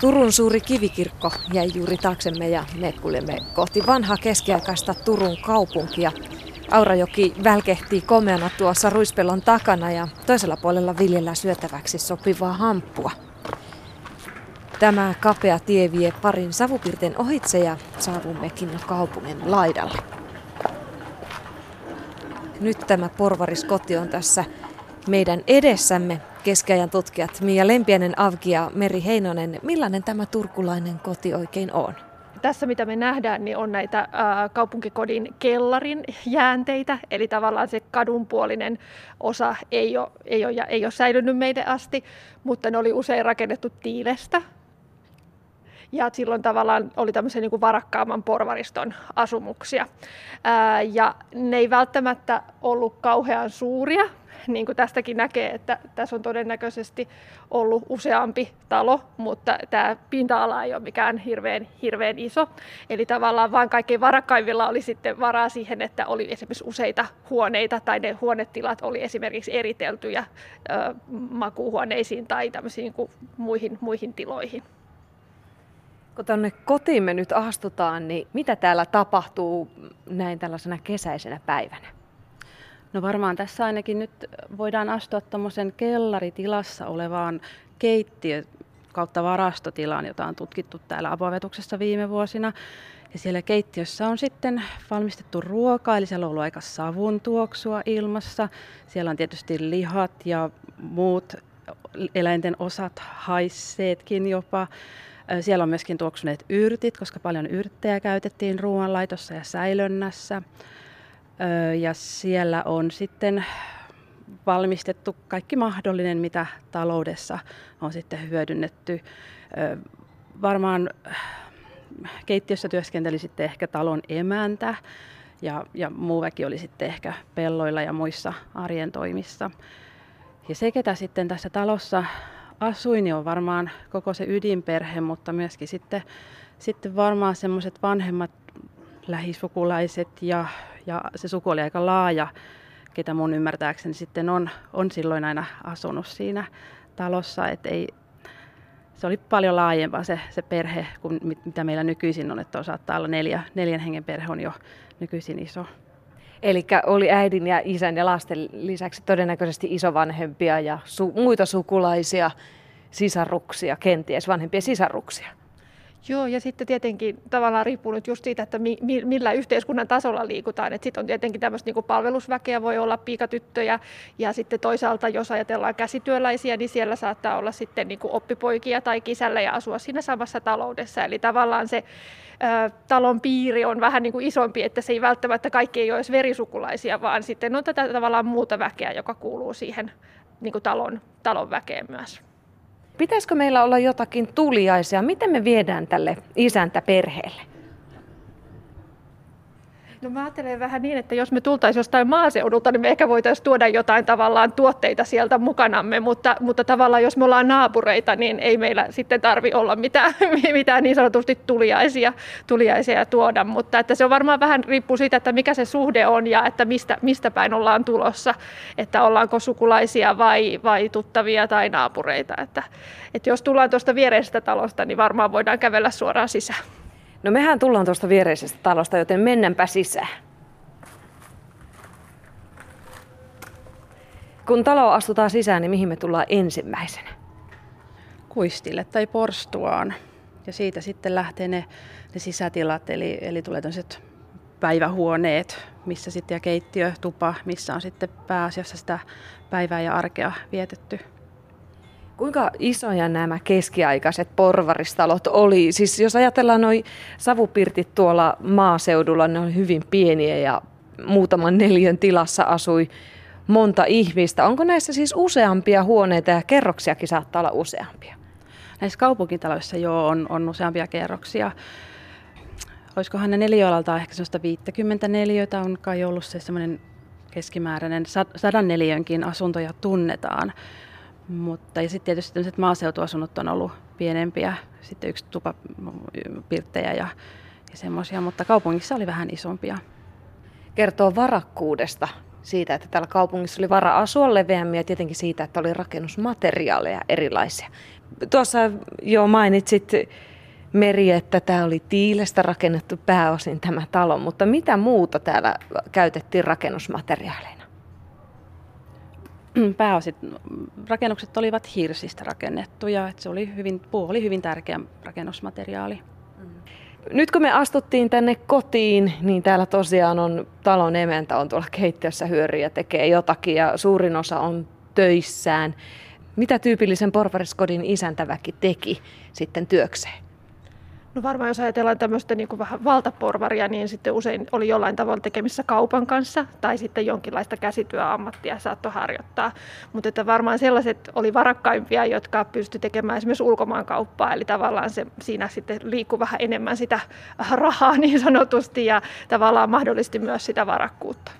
Turun suuri kivikirkko jäi juuri taaksemme ja me kuljemme kohti vanhaa keskiaikaista Turun kaupunkia. Aurajoki välkehtii komeana tuossa ruispellon takana ja toisella puolella viljellään syötäväksi sopivaa hamppua. Tämä kapea tie vie parin savupirten ohitse ja saavummekin kaupungin laidalle. Nyt tämä porvariskoti on tässä meidän edessämme. Keskiajan tutkijat Mia Lempiänen, Avki ja Meri Heinonen. Millainen tämä turkulainen koti oikein on? Tässä mitä me nähdään, niin on näitä ää, kaupunkikodin kellarin jäänteitä, eli tavallaan se kadunpuolinen osa ei ole, ei ole, ei ole säilynyt meidän asti, mutta ne oli usein rakennettu tiilestä, ja silloin tavallaan oli tämmöisen niin kuin varakkaamman porvariston asumuksia. Ää, ja ne ei välttämättä ollut kauhean suuria, niin kuin tästäkin näkee, että tässä on todennäköisesti ollut useampi talo, mutta tämä pinta-ala ei ole mikään hirveän, hirveän iso. Eli tavallaan vain kaikkein varakkaimmilla oli sitten varaa siihen, että oli esimerkiksi useita huoneita tai ne huonetilat oli esimerkiksi eriteltyjä ö, makuuhuoneisiin tai tämmöisiin kuin muihin, muihin tiloihin. Kun tuonne kotiimme nyt astutaan, niin mitä täällä tapahtuu näin tällaisena kesäisenä päivänä? No varmaan tässä ainakin nyt voidaan astua tuommoisen kellaritilassa olevaan keittiö kautta varastotilaan, jota on tutkittu täällä apuavetuksessa viime vuosina. Ja siellä keittiössä on sitten valmistettu ruokaa, eli siellä on ollut aika savun tuoksua ilmassa. Siellä on tietysti lihat ja muut eläinten osat, haisseetkin jopa. Siellä on myöskin tuoksuneet yrtit, koska paljon yrttejä käytettiin ruoanlaitossa ja säilönnässä. Ja siellä on sitten valmistettu kaikki mahdollinen, mitä taloudessa on sitten hyödynnetty. Varmaan keittiössä työskenteli sitten ehkä talon emäntä ja, ja muu väki oli sitten ehkä pelloilla ja muissa arjen toimissa. Ja se, ketä sitten tässä talossa asui, niin on varmaan koko se ydinperhe, mutta myöskin sitten, sitten varmaan semmoiset vanhemmat lähisukulaiset ja, ja se suku oli aika laaja, ketä mun ymmärtääkseni sitten on, on silloin aina asunut siinä talossa, että ei, se oli paljon laajempaa se, se perhe kuin mitä meillä nykyisin on, että saattaa olla neljä, neljän hengen perhe on jo nykyisin iso. Eli oli äidin ja isän ja lasten lisäksi todennäköisesti isovanhempia ja su- muita sukulaisia, sisaruksia, kenties vanhempia sisaruksia. Joo, ja sitten tietenkin tavallaan riippuu nyt just siitä, että mi, millä yhteiskunnan tasolla liikutaan. Sitten on tietenkin tämmöistä niin palvelusväkeä, voi olla piikatyttöjä, ja sitten toisaalta, jos ajatellaan käsityöläisiä, niin siellä saattaa olla sitten niin oppipoikia tai kisällä ja asua siinä samassa taloudessa. Eli tavallaan se ä, talon piiri on vähän niin kuin isompi, että se ei välttämättä kaikki ei ole edes verisukulaisia, vaan sitten on tätä tavallaan muuta väkeä, joka kuuluu siihen niin talon, talon väkeen myös. Pitäisikö meillä olla jotakin tuliaisia? Miten me viedään tälle isäntäperheelle? No mä ajattelen vähän niin, että jos me tultaisiin jostain maaseudulta, niin me ehkä voitaisiin tuoda jotain tavallaan tuotteita sieltä mukanamme, mutta, mutta tavallaan jos me ollaan naapureita, niin ei meillä sitten tarvi olla mitään, mitään niin sanotusti tuliaisia, tuliaisia tuoda, mutta että se on varmaan vähän riippuu siitä, että mikä se suhde on ja että mistä, mistä päin ollaan tulossa, että ollaanko sukulaisia vai, vai tuttavia tai naapureita, että, että jos tullaan tuosta viereisestä talosta, niin varmaan voidaan kävellä suoraan sisään. No mehän tullaan tuosta viereisestä talosta, joten mennäänpä sisään. Kun talo astutaan sisään, niin mihin me tullaan ensimmäisenä? Kuistille tai porstuaan. Ja siitä sitten lähtee ne, ne sisätilat, eli, eli tulee tämmöiset päivähuoneet, missä sitten ja keittiö, tupa, missä on sitten pääasiassa sitä päivää ja arkea vietetty. Kuinka isoja nämä keskiaikaiset porvaristalot oli? Siis jos ajatellaan noin savupirtit tuolla maaseudulla, ne oli hyvin pieniä ja muutaman neljön tilassa asui monta ihmistä. Onko näissä siis useampia huoneita ja kerroksiakin saattaa olla useampia? Näissä kaupunkitaloissa jo on, on useampia kerroksia. Olisikohan ne neliöalalta ehkä sellaista 50 neliöitä on kai ollut se semmoinen keskimääräinen sadan neliönkin asuntoja tunnetaan. Mutta ja sitten tietysti tämmöiset maaseutuasunnot on ollut pienempiä, sitten yksi tupapirttejä ja, ja semmoisia, mutta kaupungissa oli vähän isompia. Kertoo varakkuudesta siitä, että täällä kaupungissa oli vara asua leveämmin ja tietenkin siitä, että oli rakennusmateriaaleja erilaisia. Tuossa jo mainitsit Meri, että tämä oli tiilestä rakennettu pääosin tämä talo, mutta mitä muuta täällä käytettiin rakennusmateriaaleina? Pääosin rakennukset olivat hirsistä rakennettuja, että se oli hyvin, puu oli hyvin tärkeä rakennusmateriaali. Nyt kun me astuttiin tänne kotiin, niin täällä tosiaan on talon emäntä on tuolla keittiössä hyöriä ja tekee jotakin ja suurin osa on töissään. Mitä tyypillisen porvariskodin isäntäväki teki sitten työkseen? No varmaan jos ajatellaan tämmöistä niin kuin vähän valtaporvaria, niin sitten usein oli jollain tavalla tekemissä kaupan kanssa tai sitten jonkinlaista käsityöammattia saattoi harjoittaa. Mutta että varmaan sellaiset oli varakkaimpia, jotka pysty tekemään esimerkiksi ulkomaankauppaa, eli tavallaan se, siinä sitten liikkui vähän enemmän sitä rahaa niin sanotusti ja tavallaan mahdollisti myös sitä varakkuutta.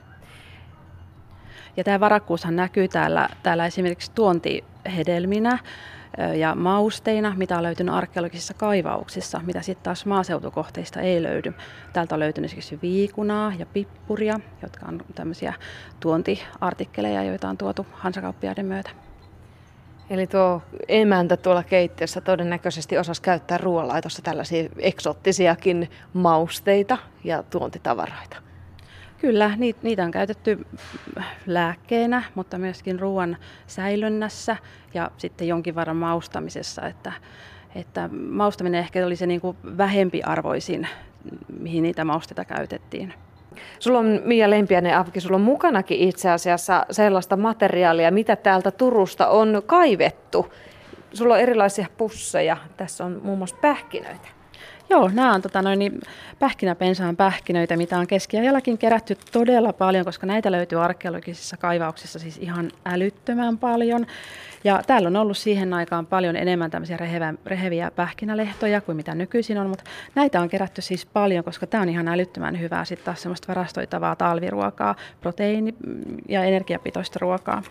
Ja tämä varakkuushan näkyy täällä, täällä esimerkiksi tuontihedelminä ja mausteina, mitä on löytynyt arkeologisissa kaivauksissa, mitä sitten taas maaseutukohteista ei löydy. Täältä on löytynyt esimerkiksi viikunaa ja pippuria, jotka on tämmöisiä tuontiartikkeleja, joita on tuotu hansakauppiaiden myötä. Eli tuo emäntä tuolla keittiössä todennäköisesti osasi käyttää ruoanlaitossa tällaisia eksoottisiakin mausteita ja tuontitavaroita. Kyllä, niitä on käytetty lääkkeenä, mutta myöskin ruoan säilönnässä ja sitten jonkin verran maustamisessa. Että, että maustaminen ehkä oli se niin kuin vähempiarvoisin, mihin niitä mausteita käytettiin. Sulla on Mia Lempiäinen Avki, sulla on mukanakin itse asiassa sellaista materiaalia, mitä täältä Turusta on kaivettu. Sulla on erilaisia pusseja. Tässä on muun muassa pähkinöitä. Joo, nämä on tota, noin, niin, pähkinäpensaan pähkinöitä, mitä on keskiajallakin kerätty todella paljon, koska näitä löytyy arkeologisissa kaivauksissa siis ihan älyttömän paljon. Ja täällä on ollut siihen aikaan paljon enemmän tämmöisiä rehevä, reheviä pähkinälehtoja kuin mitä nykyisin on, mutta näitä on kerätty siis paljon, koska tämä on ihan älyttömän hyvää sitten taas semmoista varastoitavaa talviruokaa, proteiini- ja energiapitoista ruokaa.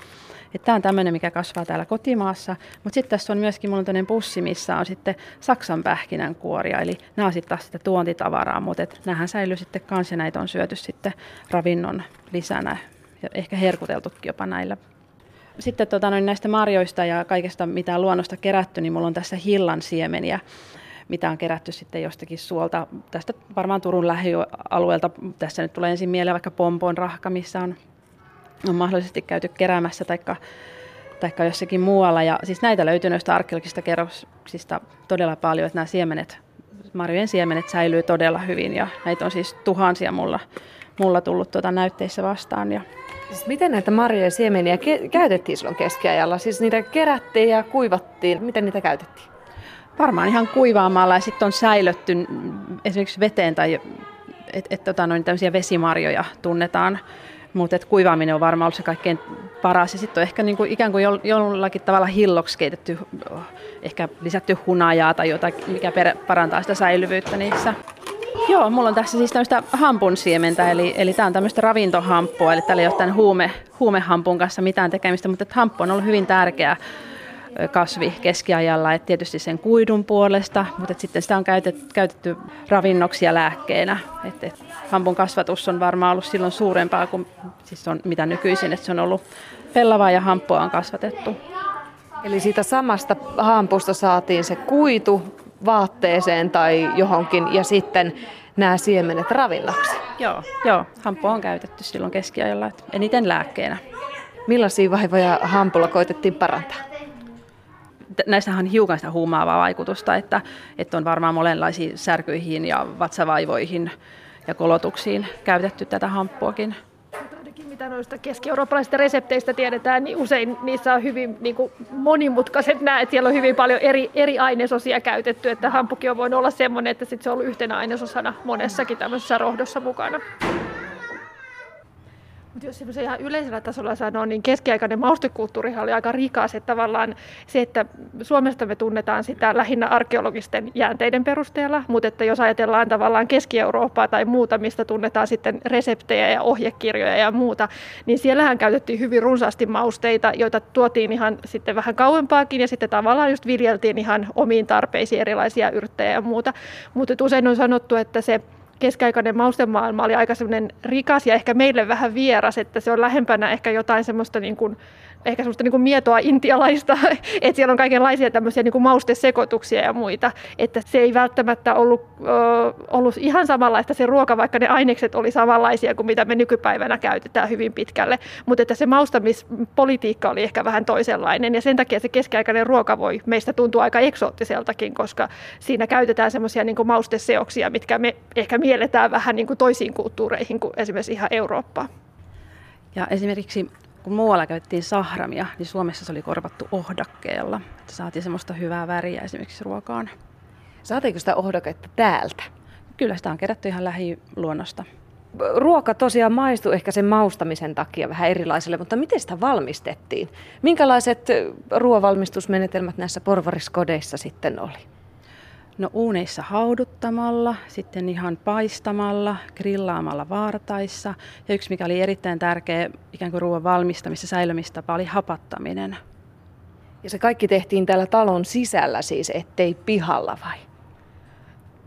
Tämä on tämmöinen, mikä kasvaa täällä kotimaassa. Mutta sitten tässä on myöskin, mulla on pussi, missä on sitten Saksan pähkinänkuoria. Eli nämä on sitten taas sitä tuontitavaraa, mutta nämähän säilyy sitten kans ja näitä on syöty sitten ravinnon lisänä ja ehkä herkuteltukin jopa näillä sitten tota, noin näistä marjoista ja kaikesta, mitä on luonnosta kerätty, niin mulla on tässä hillan siemeniä, mitä on kerätty sitten jostakin suolta. Tästä varmaan Turun lähialueelta, tässä nyt tulee ensin mieleen vaikka Pompon rahka, missä on on mahdollisesti käyty keräämässä taikka, taikka jossakin muualla. Ja siis näitä löytyy noista arkeologisista kerroksista todella paljon, että nämä siemenet, marjojen siemenet säilyy todella hyvin ja näitä on siis tuhansia mulla, mulla tullut tuota näytteissä vastaan. Ja Siis miten näitä marjojen siemeniä ke- käytettiin silloin keskiajalla? Siis niitä kerättiin ja kuivattiin. Miten niitä käytettiin? Varmaan ihan kuivaamalla ja sitten on säilötty esimerkiksi veteen tai että et, tota, noin tämmöisiä vesimarjoja tunnetaan mutta kuivaaminen on varmaan ollut se kaikkein paras. Ja sitten on ehkä niinku ikään kuin jollakin tavalla hilloksi keitetty, ehkä lisätty hunajaa tai jotain, mikä per, parantaa sitä säilyvyyttä niissä. Joo, mulla on tässä siis tämmöistä hampun siementä, eli, eli tämä on tämmöistä ravintohamppua, eli täällä ei ole tämän huume, huumehampun kanssa mitään tekemistä, mutta hamppu on ollut hyvin tärkeä kasvi keskiajalla, että tietysti sen kuidun puolesta, mutta sitten sitä on käytetty, käytetty ravinnoksi ja lääkkeenä. Et, et, hampun kasvatus on varmaan ollut silloin suurempaa kuin siis on, mitä nykyisin, että se on ollut pellavaa ja hamppua on kasvatettu. Eli siitä samasta hampusta saatiin se kuitu vaatteeseen tai johonkin ja sitten nämä siemenet ravinnoksi. Joo, joo hampua on käytetty silloin keskiajalla, että eniten lääkkeenä. Millaisia vaivoja hampulla koitettiin parantaa? näissä on hiukan sitä huumaavaa vaikutusta, että, että on varmaan monenlaisiin särkyihin ja vatsavaivoihin ja kolotuksiin käytetty tätä hamppuakin mitä noista keski-eurooppalaisista resepteistä tiedetään, niin usein niissä on hyvin niin kuin monimutkaiset nämä, että siellä on hyvin paljon eri, eri ainesosia käytetty, että hampukin on voinut olla semmoinen, että sit se on ollut yhtenä ainesosana monessakin tämmöisessä rohdossa mukana. Mutta jos semmoisen ihan yleisellä tasolla sanoo, niin keskiaikainen maustekulttuurihan oli aika rikas. Että tavallaan se, että Suomesta me tunnetaan sitä lähinnä arkeologisten jäänteiden perusteella, mutta että jos ajatellaan tavallaan Keski-Eurooppaa tai muuta, mistä tunnetaan sitten reseptejä ja ohjekirjoja ja muuta, niin siellähän käytettiin hyvin runsaasti mausteita, joita tuotiin ihan sitten vähän kauempaakin ja sitten tavallaan just viljeltiin ihan omiin tarpeisiin erilaisia yrttejä ja muuta. Mutta usein on sanottu, että se keskiaikainen maustemaailma oli aika rikas ja ehkä meille vähän vieras, että se on lähempänä ehkä jotain semmoista niin kuin ehkä semmoista niin kuin mietoa intialaista, että siellä on kaikenlaisia tämmöisiä niin kuin maustesekoituksia ja muita, että se ei välttämättä ollut, ö, ollut ihan samanlaista se ruoka, vaikka ne ainekset oli samanlaisia kuin mitä me nykypäivänä käytetään hyvin pitkälle, mutta että se maustamispolitiikka oli ehkä vähän toisenlainen ja sen takia se keskiaikainen ruoka voi meistä tuntua aika eksoottiseltakin, koska siinä käytetään semmoisia niin mausteseoksia, mitkä me ehkä mielletään vähän niin kuin toisiin kulttuureihin kuin esimerkiksi ihan Eurooppaa. Ja esimerkiksi kun muualla käytettiin sahramia, niin Suomessa se oli korvattu ohdakkeella. Että saatiin semmoista hyvää väriä esimerkiksi ruokaan. Saatiinko sitä ohdaketta täältä? Kyllä sitä on kerätty ihan lähiluonnosta. Ruoka tosiaan maistui ehkä sen maustamisen takia vähän erilaiselle, mutta miten sitä valmistettiin? Minkälaiset ruoanvalmistusmenetelmät näissä porvariskodeissa sitten oli? No uuneissa hauduttamalla, sitten ihan paistamalla, grillaamalla vaartaissa. Ja yksi, mikä oli erittäin tärkeä ikään kuin ruoan valmistamista säilymistapa, oli hapattaminen. Ja se kaikki tehtiin täällä talon sisällä siis, ettei pihalla vai?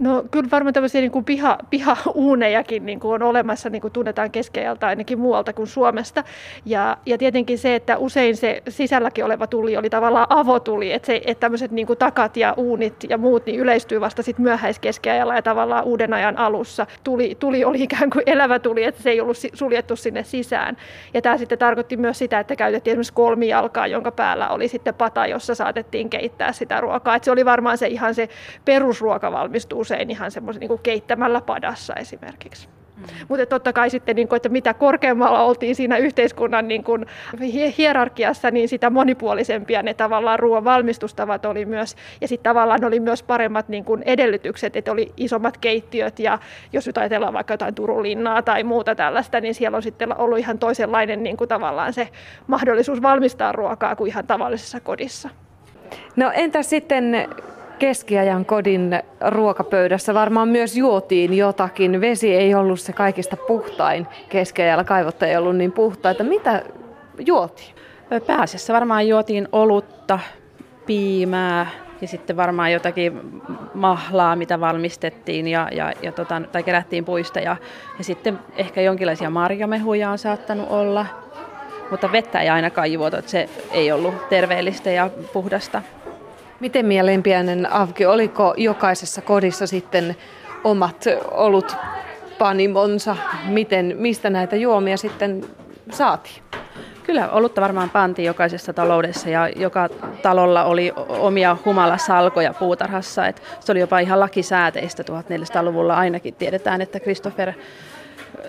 No kyllä varmaan tämmöisiä niin kuin piha, pihauunejakin niin kuin on olemassa, niin kuin tunnetaan keskeiltä ainakin muualta kuin Suomesta. Ja, ja tietenkin se, että usein se sisälläkin oleva tuli oli tavallaan avotuli, että, se, että tämmöiset niin kuin takat ja uunit ja muut niin yleistyy vasta sitten myöhäiskeskiajalla ja tavallaan uuden ajan alussa. Tuli, tuli oli ikään kuin elävä tuli, että se ei ollut suljettu sinne sisään. Ja tämä sitten tarkoitti myös sitä, että käytettiin esimerkiksi kolmijalkaa, jonka päällä oli sitten pata, jossa saatettiin keittää sitä ruokaa. Että se oli varmaan se ihan se perusruokavalmistus usein ihan semmoisen niin keittämällä padassa esimerkiksi. Mm. Mutta totta kai sitten, niin kuin, että mitä korkeammalla oltiin siinä yhteiskunnan niin kuin, hierarkiassa, niin sitä monipuolisempia ne tavallaan ruoan valmistustavat oli myös. Ja sitten tavallaan oli myös paremmat niin kuin, edellytykset, että oli isommat keittiöt ja jos nyt ajatellaan vaikka jotain Turun linnaa tai muuta tällaista, niin siellä on sitten ollut ihan toisenlainen niin kuin, tavallaan se mahdollisuus valmistaa ruokaa kuin ihan tavallisessa kodissa. No entä sitten keskiajan kodin ruokapöydässä varmaan myös juotiin jotakin. Vesi ei ollut se kaikista puhtain. Keskiajalla kaivot ei ollut niin puhtaita. Mitä juotiin? Pääasiassa varmaan juotiin olutta, piimää ja sitten varmaan jotakin mahlaa, mitä valmistettiin ja, ja, ja tota, tai kerättiin puista. Ja, ja sitten ehkä jonkinlaisia marjamehuja on saattanut olla, mutta vettä ei ainakaan juotu, että se ei ollut terveellistä ja puhdasta. Miten mielenpiäinen Avki, oliko jokaisessa kodissa sitten omat olut panimonsa? Miten, mistä näitä juomia sitten saatiin? Kyllä, olutta varmaan pantiin jokaisessa taloudessa ja joka talolla oli omia humalasalkoja puutarhassa. Et se oli jopa ihan lakisääteistä 1400-luvulla ainakin. Tiedetään, että Christopher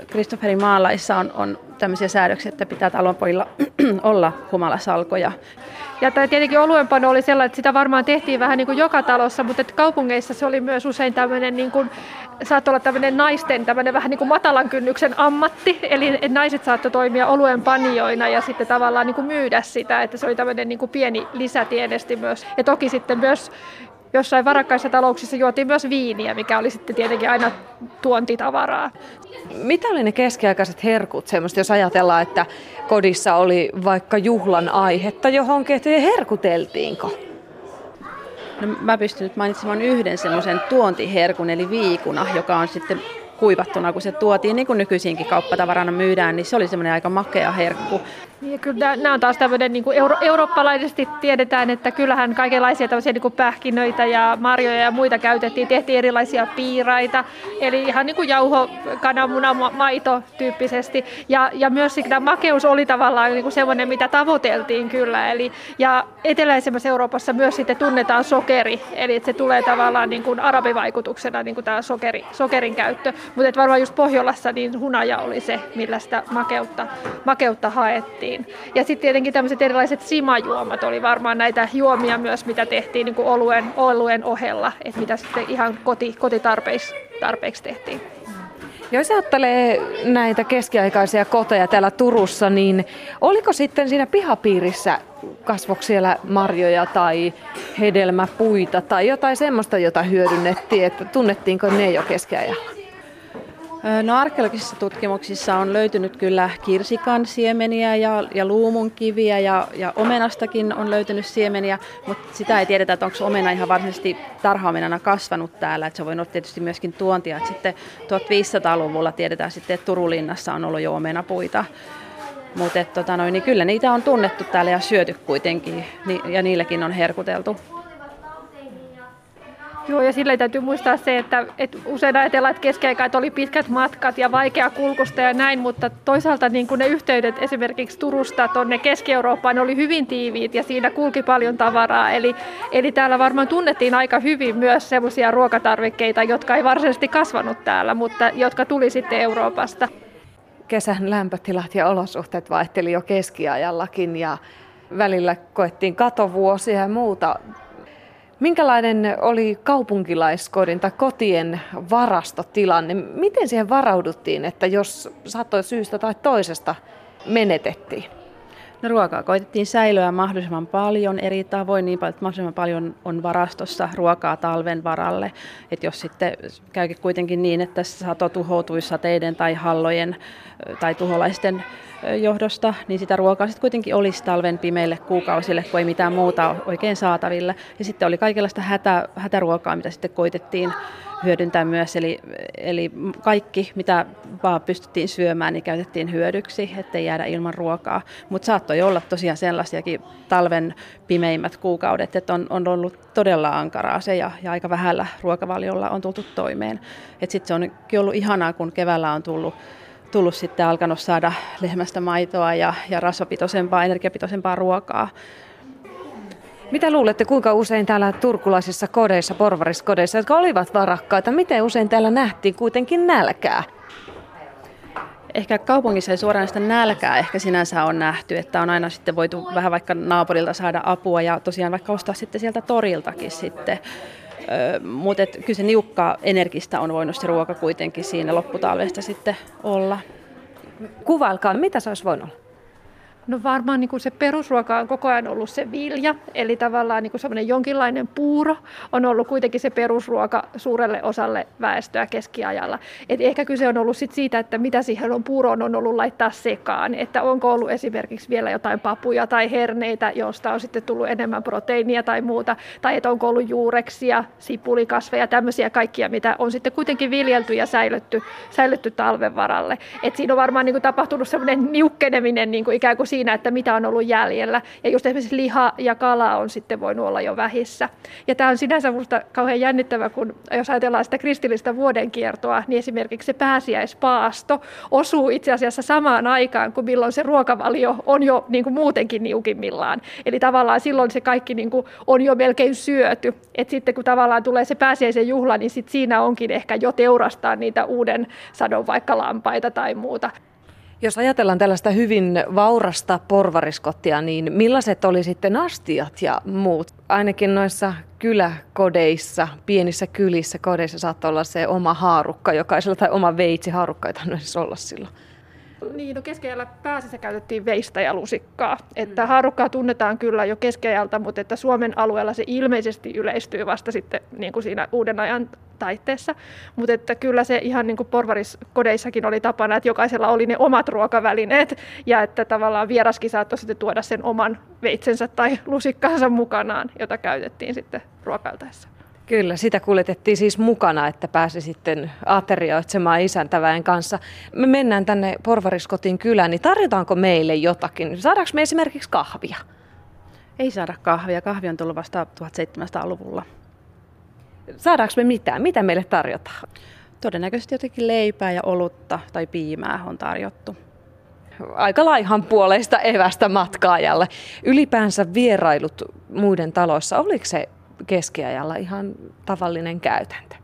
Kristofferin maalaissa on, on tämmöisiä säädöksiä, että pitää talonpojilla olla humalasalkoja. Ja tämä tietenkin oluenpano oli sellainen, että sitä varmaan tehtiin vähän niin kuin joka talossa, mutta että kaupungeissa se oli myös usein tämmöinen, niin kuin, saattoi olla tämmöinen naisten tämmöinen vähän niin kuin matalan kynnyksen ammatti, eli naiset saattoi toimia oluenpanijoina ja sitten tavallaan niin kuin myydä sitä, että se oli tämmöinen niin kuin pieni lisätienesti myös. Ja toki sitten myös jossain varakkaissa talouksissa juotiin myös viiniä, mikä oli sitten tietenkin aina tuontitavaraa. Mitä oli ne keskiaikaiset herkut, semmoista, jos ajatellaan, että kodissa oli vaikka juhlan aihetta johonkin, että herkuteltiinko? No, mä pystyn nyt mainitsemaan yhden semmoisen tuontiherkun, eli viikuna, joka on sitten kuivattuna, kun se tuotiin, niin kuin nykyisinkin kauppatavarana myydään, niin se oli semmoinen aika makea herkku. Niin, kyllä nämä on taas tämmöinen niin kuin euro, eurooppalaisesti tiedetään, että kyllähän kaikenlaisia tämmöisiä niin kuin pähkinöitä ja marjoja ja muita käytettiin. Tehtiin erilaisia piiraita, eli ihan niin kuin jauho, kananmuna, maito tyyppisesti. Ja, ja myös tämä makeus oli tavallaan niin kuin semmoinen, mitä tavoiteltiin kyllä. Eli, ja eteläisemmässä Euroopassa myös sitten tunnetaan sokeri, eli että se tulee tavallaan niin kuin arabivaikutuksena niin kuin tämä sokeri, sokerin käyttö. Mutta varmaan just Pohjolassa niin hunaja oli se, millä sitä makeutta, makeutta haettiin. Ja sitten tietenkin tämmöiset erilaiset simajuomat oli varmaan näitä juomia myös, mitä tehtiin niin kuin oluen, oluen ohella, että mitä sitten ihan koti, kotitarpeiksi tarpeeksi tehtiin. Jos ajattelee näitä keskiaikaisia koteja täällä Turussa, niin oliko sitten siinä pihapiirissä kasvoiko siellä marjoja tai hedelmäpuita tai jotain semmoista, jota hyödynnettiin, että tunnettiinko ne jo keskiajalla? No arkeologisissa tutkimuksissa on löytynyt kyllä kirsikan siemeniä ja, ja luumunkiviä ja, ja omenastakin on löytynyt siemeniä, mutta sitä ei tiedetä, että onko omena ihan varsinaisesti tarhaomenana kasvanut täällä. Että se voi olla tietysti myöskin tuontia. Että sitten 1500-luvulla tiedetään sitten, että Turulinnassa on ollut jo omenapuita. Mutta tota niin kyllä niitä on tunnettu täällä ja syöty kuitenkin ja niillekin on herkuteltu. Joo, ja sillä täytyy muistaa se, että, että usein ajatellaan, että keskiaikaan oli pitkät matkat ja vaikea kulkusta ja näin, mutta toisaalta niin kuin ne yhteydet esimerkiksi Turusta tuonne Keski-Eurooppaan oli hyvin tiiviit ja siinä kulki paljon tavaraa. Eli, eli täällä varmaan tunnettiin aika hyvin myös sellaisia ruokatarvikkeita, jotka ei varsinaisesti kasvanut täällä, mutta jotka tuli sitten Euroopasta. Kesän lämpötilat ja olosuhteet vaihteli jo keskiajallakin ja välillä koettiin katovuosia ja muuta. Minkälainen oli kaupunkilaiskodin tai kotien varastotilanne? Miten siihen varauduttiin, että jos saattoi syystä tai toisesta menetettiin? No ruokaa koitettiin säilöä mahdollisimman paljon eri tavoin, niin paljon, että mahdollisimman paljon on varastossa ruokaa talven varalle. Et jos sitten käykin kuitenkin niin, että sato tuhoutuisi sateiden tai hallojen tai tuholaisten johdosta, niin sitä ruokaa sitten kuitenkin olisi talven pimeille kuukausille, kun ei mitään muuta oikein saatavilla. Ja sitten oli kaikenlaista hätä, hätäruokaa, mitä sitten koitettiin hyödyntää myös. Eli, eli kaikki, mitä vaan pystyttiin syömään, niin käytettiin hyödyksi, ettei jäädä ilman ruokaa. Mutta saattoi olla tosiaan sellaisiakin talven pimeimmät kuukaudet, että on, on ollut todella ankaraa se ja, ja aika vähällä ruokavaliolla on tultu toimeen. Sitten se on ollut ihanaa, kun keväällä on tullut tullut sitten alkanut saada lehmästä maitoa ja, ja rasvapitoisempaa, energiapitoisempaa ruokaa. Mitä luulette, kuinka usein täällä turkulaisissa kodeissa, porvariskodeissa, jotka olivat varakkaita, miten usein täällä nähtiin kuitenkin nälkää? Ehkä kaupungissa ei suoranaista nälkää ehkä sinänsä on nähty, että on aina sitten voitu vähän vaikka naapurilta saada apua ja tosiaan vaikka ostaa sitten sieltä toriltakin sitten. Mutta kyllä se niukka energistä on voinut se ruoka kuitenkin siinä lopputalvesta sitten olla. Kuvailkaa, mitä se olisi voinut olla? No varmaan niin kuin se perusruoka on koko ajan ollut se vilja, eli tavallaan niin kuin semmoinen jonkinlainen puuro on ollut kuitenkin se perusruoka suurelle osalle väestöä keskiajalla. Et ehkä kyse on ollut sit siitä, että mitä siihen on puuroon on ollut laittaa sekaan, että onko ollut esimerkiksi vielä jotain papuja tai herneitä, josta on sitten tullut enemmän proteiinia tai muuta, tai että onko ollut juureksia, sipulikasveja, tämmöisiä kaikkia, mitä on sitten kuitenkin viljelty ja säilytty, säilytty talven varalle. Et siinä on varmaan niin kuin tapahtunut semmoinen niukkeneminen niin kuin ikään kuin siinä, että mitä on ollut jäljellä. Ja just esimerkiksi liha ja kala on sitten voinut olla jo vähissä. Ja tämä on sinänsä minusta kauhean jännittävä, kun jos ajatellaan sitä kristillistä vuodenkiertoa, niin esimerkiksi se pääsiäispaasto osuu itse asiassa samaan aikaan, kun milloin se ruokavalio on jo niin kuin muutenkin niukimmillaan. Eli tavallaan silloin se kaikki niin kuin on jo melkein syöty. Et sitten kun tavallaan tulee se pääsiäisen juhla, niin sit siinä onkin ehkä jo teurastaa niitä uuden sadon vaikka lampaita tai muuta. Jos ajatellaan tällaista hyvin vaurasta porvariskottia, niin millaiset oli sitten astiat ja muut? Ainakin noissa kyläkodeissa, pienissä kylissä kodeissa saattoi olla se oma haarukka jokaisella tai oma veitsi haarukka, ei olla silloin. Niin, no keskiajalla pääasiassa käytettiin veistä ja lusikkaa. Että mm. haarukkaa tunnetaan kyllä jo keskiajalta, mutta että Suomen alueella se ilmeisesti yleistyy vasta sitten niin kuin siinä uuden ajan taitteessa. Mutta että kyllä se ihan niin kuin porvariskodeissakin oli tapana, että jokaisella oli ne omat ruokavälineet ja että tavallaan vieraskin saattoi sitten tuoda sen oman veitsensä tai lusikkaansa mukanaan, jota käytettiin sitten ruokailtaessa. Kyllä, sitä kuljetettiin siis mukana, että pääsi sitten aterioitsemaan isäntäväen kanssa. Me mennään tänne Porvariskotin kylään, niin tarjotaanko meille jotakin? Saadaanko me esimerkiksi kahvia? Ei saada kahvia. Kahvi on tullut vasta 1700-luvulla. Saadaanko me mitään? Mitä meille tarjotaan? Todennäköisesti jotenkin leipää ja olutta tai piimää on tarjottu aika laihan puoleista evästä matkaajalle. Ylipäänsä vierailut muiden taloissa, oliko se keskiajalla ihan tavallinen käytäntö?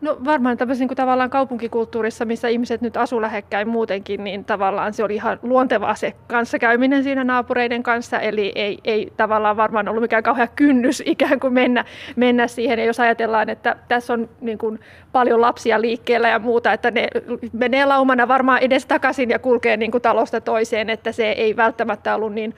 No varmaan tämmöisessä niin kuin tavallaan kaupunkikulttuurissa, missä ihmiset nyt asu lähekkäin muutenkin, niin tavallaan se oli ihan luontevaa se kanssakäyminen siinä naapureiden kanssa, eli ei, ei tavallaan varmaan ollut mikään kauhean kynnys ikään kuin mennä, mennä siihen. Ja jos ajatellaan, että tässä on niin kuin paljon lapsia liikkeellä ja muuta, että ne menee laumana varmaan edes takaisin ja kulkee niin kuin talosta toiseen, että se ei välttämättä ollut niin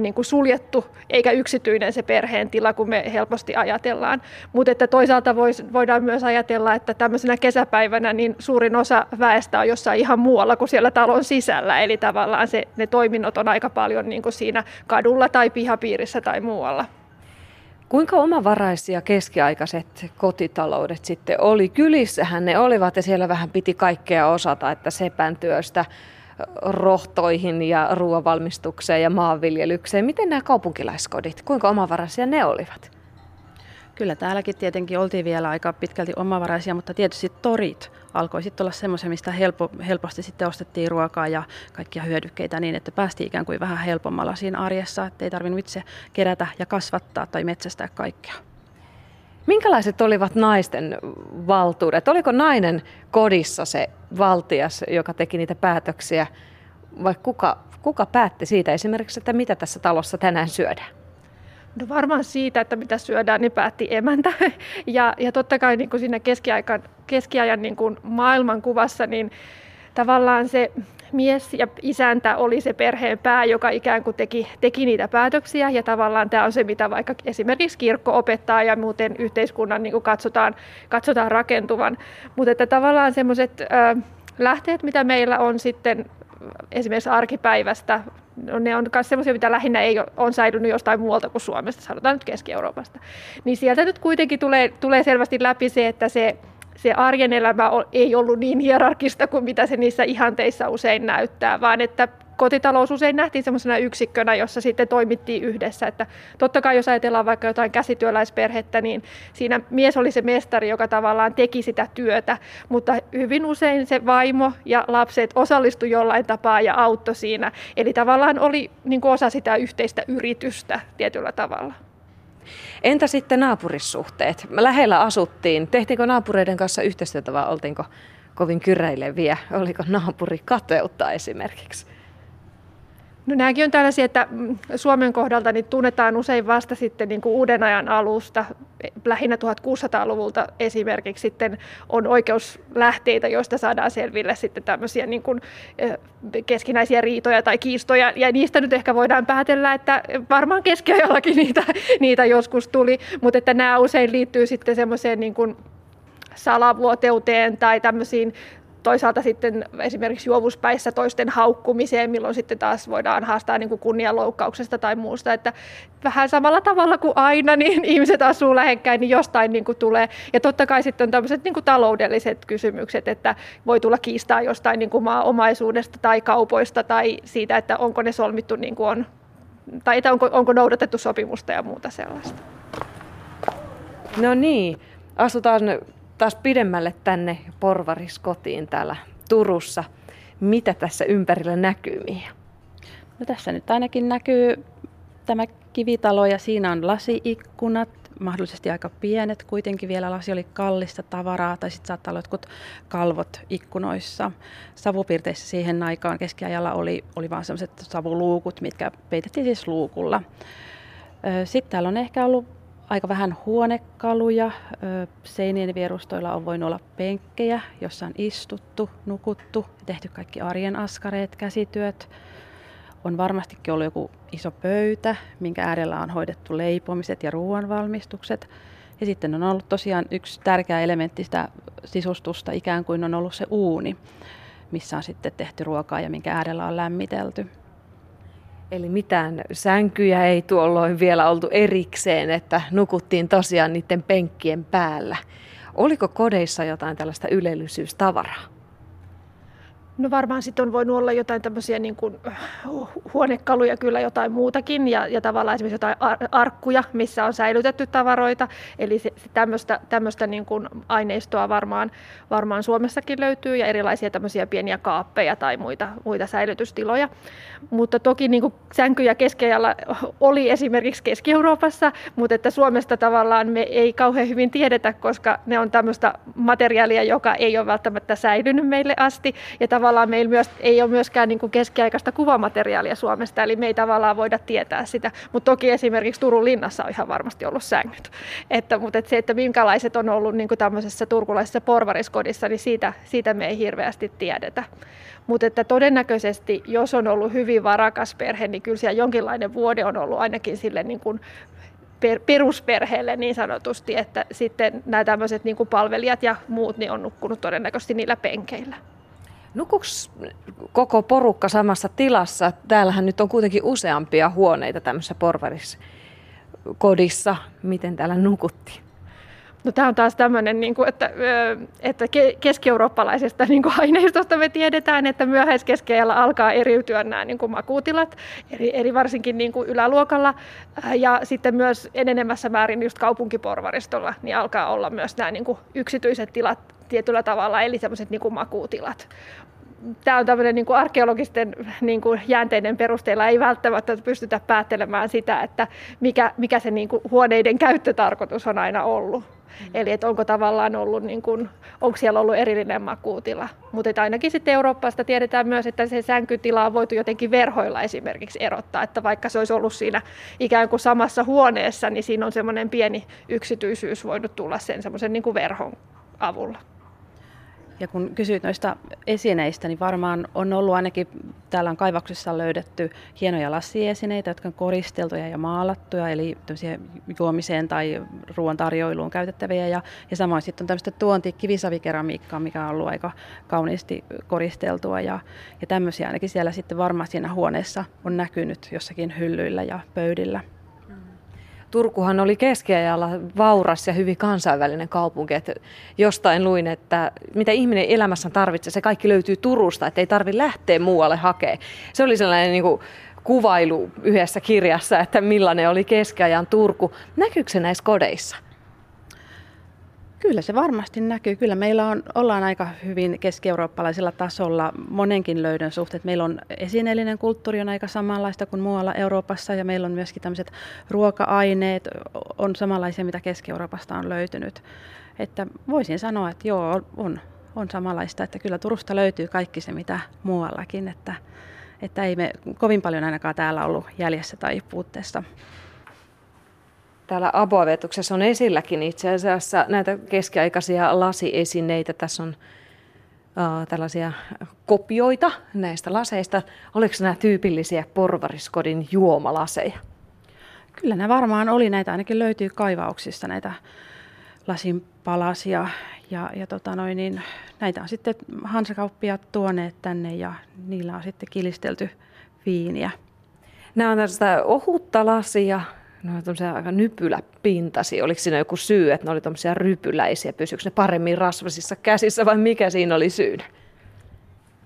niin kuin suljettu eikä yksityinen se perheen tila, kun me helposti ajatellaan. Mutta että toisaalta vois, voidaan myös ajatella, että tämmöisenä kesäpäivänä niin suurin osa väestä on jossain ihan muualla kuin siellä talon sisällä. Eli tavallaan se, ne toiminnot on aika paljon niin kuin siinä kadulla tai pihapiirissä tai muualla. Kuinka omavaraisia keskiaikaiset kotitaloudet sitten oli? Kylissähän ne olivat ja siellä vähän piti kaikkea osata, että sepän työstä rohtoihin ja ruoanvalmistukseen ja maanviljelykseen. Miten nämä kaupunkilaiskodit, kuinka omavaraisia ne olivat? Kyllä täälläkin tietenkin oltiin vielä aika pitkälti omavaraisia, mutta tietysti torit alkoi sitten olla semmoisia, mistä helpo, helposti sitten ostettiin ruokaa ja kaikkia hyödykkeitä niin, että päästiin ikään kuin vähän helpommalla siinä arjessa, että ei tarvinnut itse kerätä ja kasvattaa tai metsästää kaikkea. Minkälaiset olivat naisten valtuudet? Oliko nainen kodissa se valtias, joka teki niitä päätöksiä, vai kuka, kuka päätti siitä esimerkiksi, että mitä tässä talossa tänään syödään? No varmaan siitä, että mitä syödään, niin päätti emäntä. Ja, ja totta kai niin kuin siinä keskiajan, keskiajan niin kuin maailmankuvassa, niin tavallaan se mies ja isäntä oli se perheen pää, joka ikään kuin teki, teki niitä päätöksiä. Ja tavallaan tämä on se, mitä vaikka esimerkiksi kirkko opettaa ja muuten yhteiskunnan niin katsotaan, katsotaan rakentuvan. Mutta että tavallaan semmoiset lähteet, mitä meillä on sitten esimerkiksi arkipäivästä, no ne on myös sellaisia, mitä lähinnä ei ole, on säilynyt jostain muualta kuin Suomesta, sanotaan nyt Keski-Euroopasta. Niin sieltä nyt kuitenkin tulee, tulee selvästi läpi se, että se, se arjen elämä ei ollut niin hierarkista kuin mitä se niissä ihanteissa usein näyttää, vaan että kotitalous usein nähtiin semmoisena yksikkönä, jossa sitten toimittiin yhdessä. Että totta kai jos ajatellaan vaikka jotain käsityöläisperhettä, niin siinä mies oli se mestari, joka tavallaan teki sitä työtä, mutta hyvin usein se vaimo ja lapset osallistu jollain tapaa ja auttoi siinä. Eli tavallaan oli niin osa sitä yhteistä yritystä tietyllä tavalla. Entä sitten naapurissuhteet? Lähellä asuttiin. Tehtiinkö naapureiden kanssa yhteistyötä vai oltiinko kovin kyräileviä? Oliko naapuri kateutta esimerkiksi? No nämäkin on tällaisia, että mm, Suomen kohdalta niin tunnetaan usein vasta sitten niin kuin uuden ajan alusta, lähinnä 1600-luvulta esimerkiksi sitten on oikeuslähteitä, joista saadaan selville sitten tämmöisiä niin kuin keskinäisiä riitoja tai kiistoja, ja niistä nyt ehkä voidaan päätellä, että varmaan keskiajallakin niitä, niitä joskus tuli, mutta että nämä usein liittyy sitten semmoiseen niin kuin salavuoteuteen tai tämmöisiin toisaalta sitten esimerkiksi juovuspäissä toisten haukkumiseen, milloin sitten taas voidaan haastaa niin kuin kunnianloukkauksesta tai muusta. Että vähän samalla tavalla kuin aina, niin ihmiset asuu lähekkäin, niin jostain niin kuin tulee. Ja totta kai sitten on tämmöiset niin kuin taloudelliset kysymykset, että voi tulla kiistaa jostain niin kuin maa-omaisuudesta tai kaupoista tai siitä, että onko ne solmittu niin kuin on, tai että onko, onko noudatettu sopimusta ja muuta sellaista. No niin, asutaan taas pidemmälle tänne Porvariskotiin täällä Turussa. Mitä tässä ympärillä näkyy, Mia? No tässä nyt ainakin näkyy tämä kivitalo ja siinä on lasiikkunat, mahdollisesti aika pienet, kuitenkin vielä lasi oli kallista tavaraa, tai sitten saattaa olla jotkut kalvot ikkunoissa. Savupiirteissä siihen aikaan keskiajalla oli, oli vain sellaiset savuluukut, mitkä peitettiin siis luukulla. Sitten täällä on ehkä ollut aika vähän huonekaluja. Seinien vierustoilla on voinut olla penkkejä, jossa on istuttu, nukuttu tehty kaikki arjen askareet, käsityöt. On varmastikin ollut joku iso pöytä, minkä äärellä on hoidettu leipomiset ja ruoanvalmistukset. Ja sitten on ollut tosiaan yksi tärkeä elementti sitä sisustusta, ikään kuin on ollut se uuni, missä on sitten tehty ruokaa ja minkä äärellä on lämmitelty. Eli mitään sänkyjä ei tuolloin vielä oltu erikseen, että nukuttiin tosiaan niiden penkkien päällä. Oliko kodeissa jotain tällaista ylellisyystavaraa? No varmaan sitten on voinut olla jotain tämmöisiä niin kuin, huonekaluja, kyllä jotain muutakin ja, ja tavallaan esimerkiksi jotain ar- arkkuja, missä on säilytetty tavaroita. Eli se, se tämmöistä, tämmöistä niin kuin aineistoa varmaan, varmaan Suomessakin löytyy ja erilaisia tämmöisiä pieniä kaappeja tai muita, muita säilytystiloja. Mutta toki niin kuin sänkyjä keskiajalla oli esimerkiksi Keski-Euroopassa, mutta että Suomesta tavallaan me ei kauhean hyvin tiedetä, koska ne on tämmöistä materiaalia, joka ei ole välttämättä säilynyt meille asti. Ja tavallaan meillä myös, ei ole myöskään niin kuin keskiaikaista kuvamateriaalia Suomesta, eli me ei tavallaan voida tietää sitä. Mutta toki esimerkiksi Turun linnassa on ihan varmasti ollut sängyt. Että, mutta että se, että minkälaiset on ollut niin kuin tämmöisessä turkulaisessa porvariskodissa, niin siitä, siitä me ei hirveästi tiedetä. Mutta että todennäköisesti, jos on ollut hyvin varakas perhe, niin kyllä siellä jonkinlainen vuode on ollut ainakin sille niin kuin per, perusperheelle niin sanotusti, että sitten nämä tämmöiset niin kuin palvelijat ja muut niin on nukkunut todennäköisesti niillä penkeillä. Nukuks koko porukka samassa tilassa? Täällähän nyt on kuitenkin useampia huoneita tämmöisessä porvariskodissa. Miten täällä nukuttiin? No tämä on taas tämmöinen, niin kuin, että, että keski-eurooppalaisesta niin kuin aineistosta me tiedetään, että myöhäiskeskeajalla alkaa eriytyä nämä niin kuin makuutilat, eli, eli varsinkin niin kuin yläluokalla ja sitten myös enenemässä määrin just kaupunkiporvaristolla niin alkaa olla myös nämä niin kuin yksityiset tilat tietyllä tavalla, eli semmoiset niin makuutilat tämä on tämmöinen niin kuin arkeologisten niin kuin jäänteiden perusteella ei välttämättä pystytä päättelemään sitä, että mikä, mikä se niin kuin huoneiden käyttötarkoitus on aina ollut. Mm. Eli että onko tavallaan ollut, niin kuin, onko siellä ollut erillinen makuutila. Mutta ainakin sitten Euroopasta tiedetään myös, että se sänkytila on voitu jotenkin verhoilla esimerkiksi erottaa. Että vaikka se olisi ollut siinä ikään kuin samassa huoneessa, niin siinä on semmoinen pieni yksityisyys voinut tulla sen semmoisen niin kuin verhon avulla. Ja kun kysyit noista esineistä, niin varmaan on ollut ainakin, täällä on kaivaksessa löydetty hienoja lassiesineitä, jotka on koristeltuja ja maalattuja, eli juomiseen tai ruoan tarjoiluun käytettäviä. Ja, ja samoin sitten on tämmöistä tuonti kivisavikeramiikkaa, mikä on ollut aika kauniisti koristeltua. Ja, ja tämmöisiä ainakin siellä sitten varmaan siinä huoneessa on näkynyt jossakin hyllyillä ja pöydillä. Turkuhan oli keskiajalla vauras ja hyvin kansainvälinen kaupunki. Että jostain luin, että mitä ihminen elämässä tarvitsee, se kaikki löytyy Turusta, että ei tarvitse lähteä muualle hakemaan. Se oli sellainen niin kuin kuvailu yhdessä kirjassa, että millainen oli keskiajan Turku. Näkyykö se näissä kodeissa? Kyllä se varmasti näkyy. Kyllä meillä on, ollaan aika hyvin keski-eurooppalaisella tasolla monenkin löydön suhteet. Meillä on esineellinen kulttuuri on aika samanlaista kuin muualla Euroopassa ja meillä on myöskin tämmöiset ruoka-aineet on samanlaisia, mitä Keski-Euroopasta on löytynyt. Että voisin sanoa, että joo, on, on samanlaista, että kyllä Turusta löytyy kaikki se, mitä muuallakin, että, että ei me kovin paljon ainakaan täällä ollut jäljessä tai puutteessa täällä aboavetuksessa on esilläkin itse asiassa näitä keskiaikaisia lasiesineitä. Tässä on uh, tällaisia kopioita näistä laseista. Oliko nämä tyypillisiä porvariskodin juomalaseja? Kyllä nämä varmaan oli. Näitä ainakin löytyy kaivauksista näitä lasinpalasia. Ja, ja tota noin, niin näitä on sitten hansakauppiat tuoneet tänne ja niillä on sitten kilistelty viiniä. Nämä on tällaista ohutta lasia, ne on aika nypyläpintasi. Oliko siinä joku syy, että ne oli tämmöisiä rypyläisiä? Pysyykö ne paremmin rasvasissa käsissä vai mikä siinä oli syynä?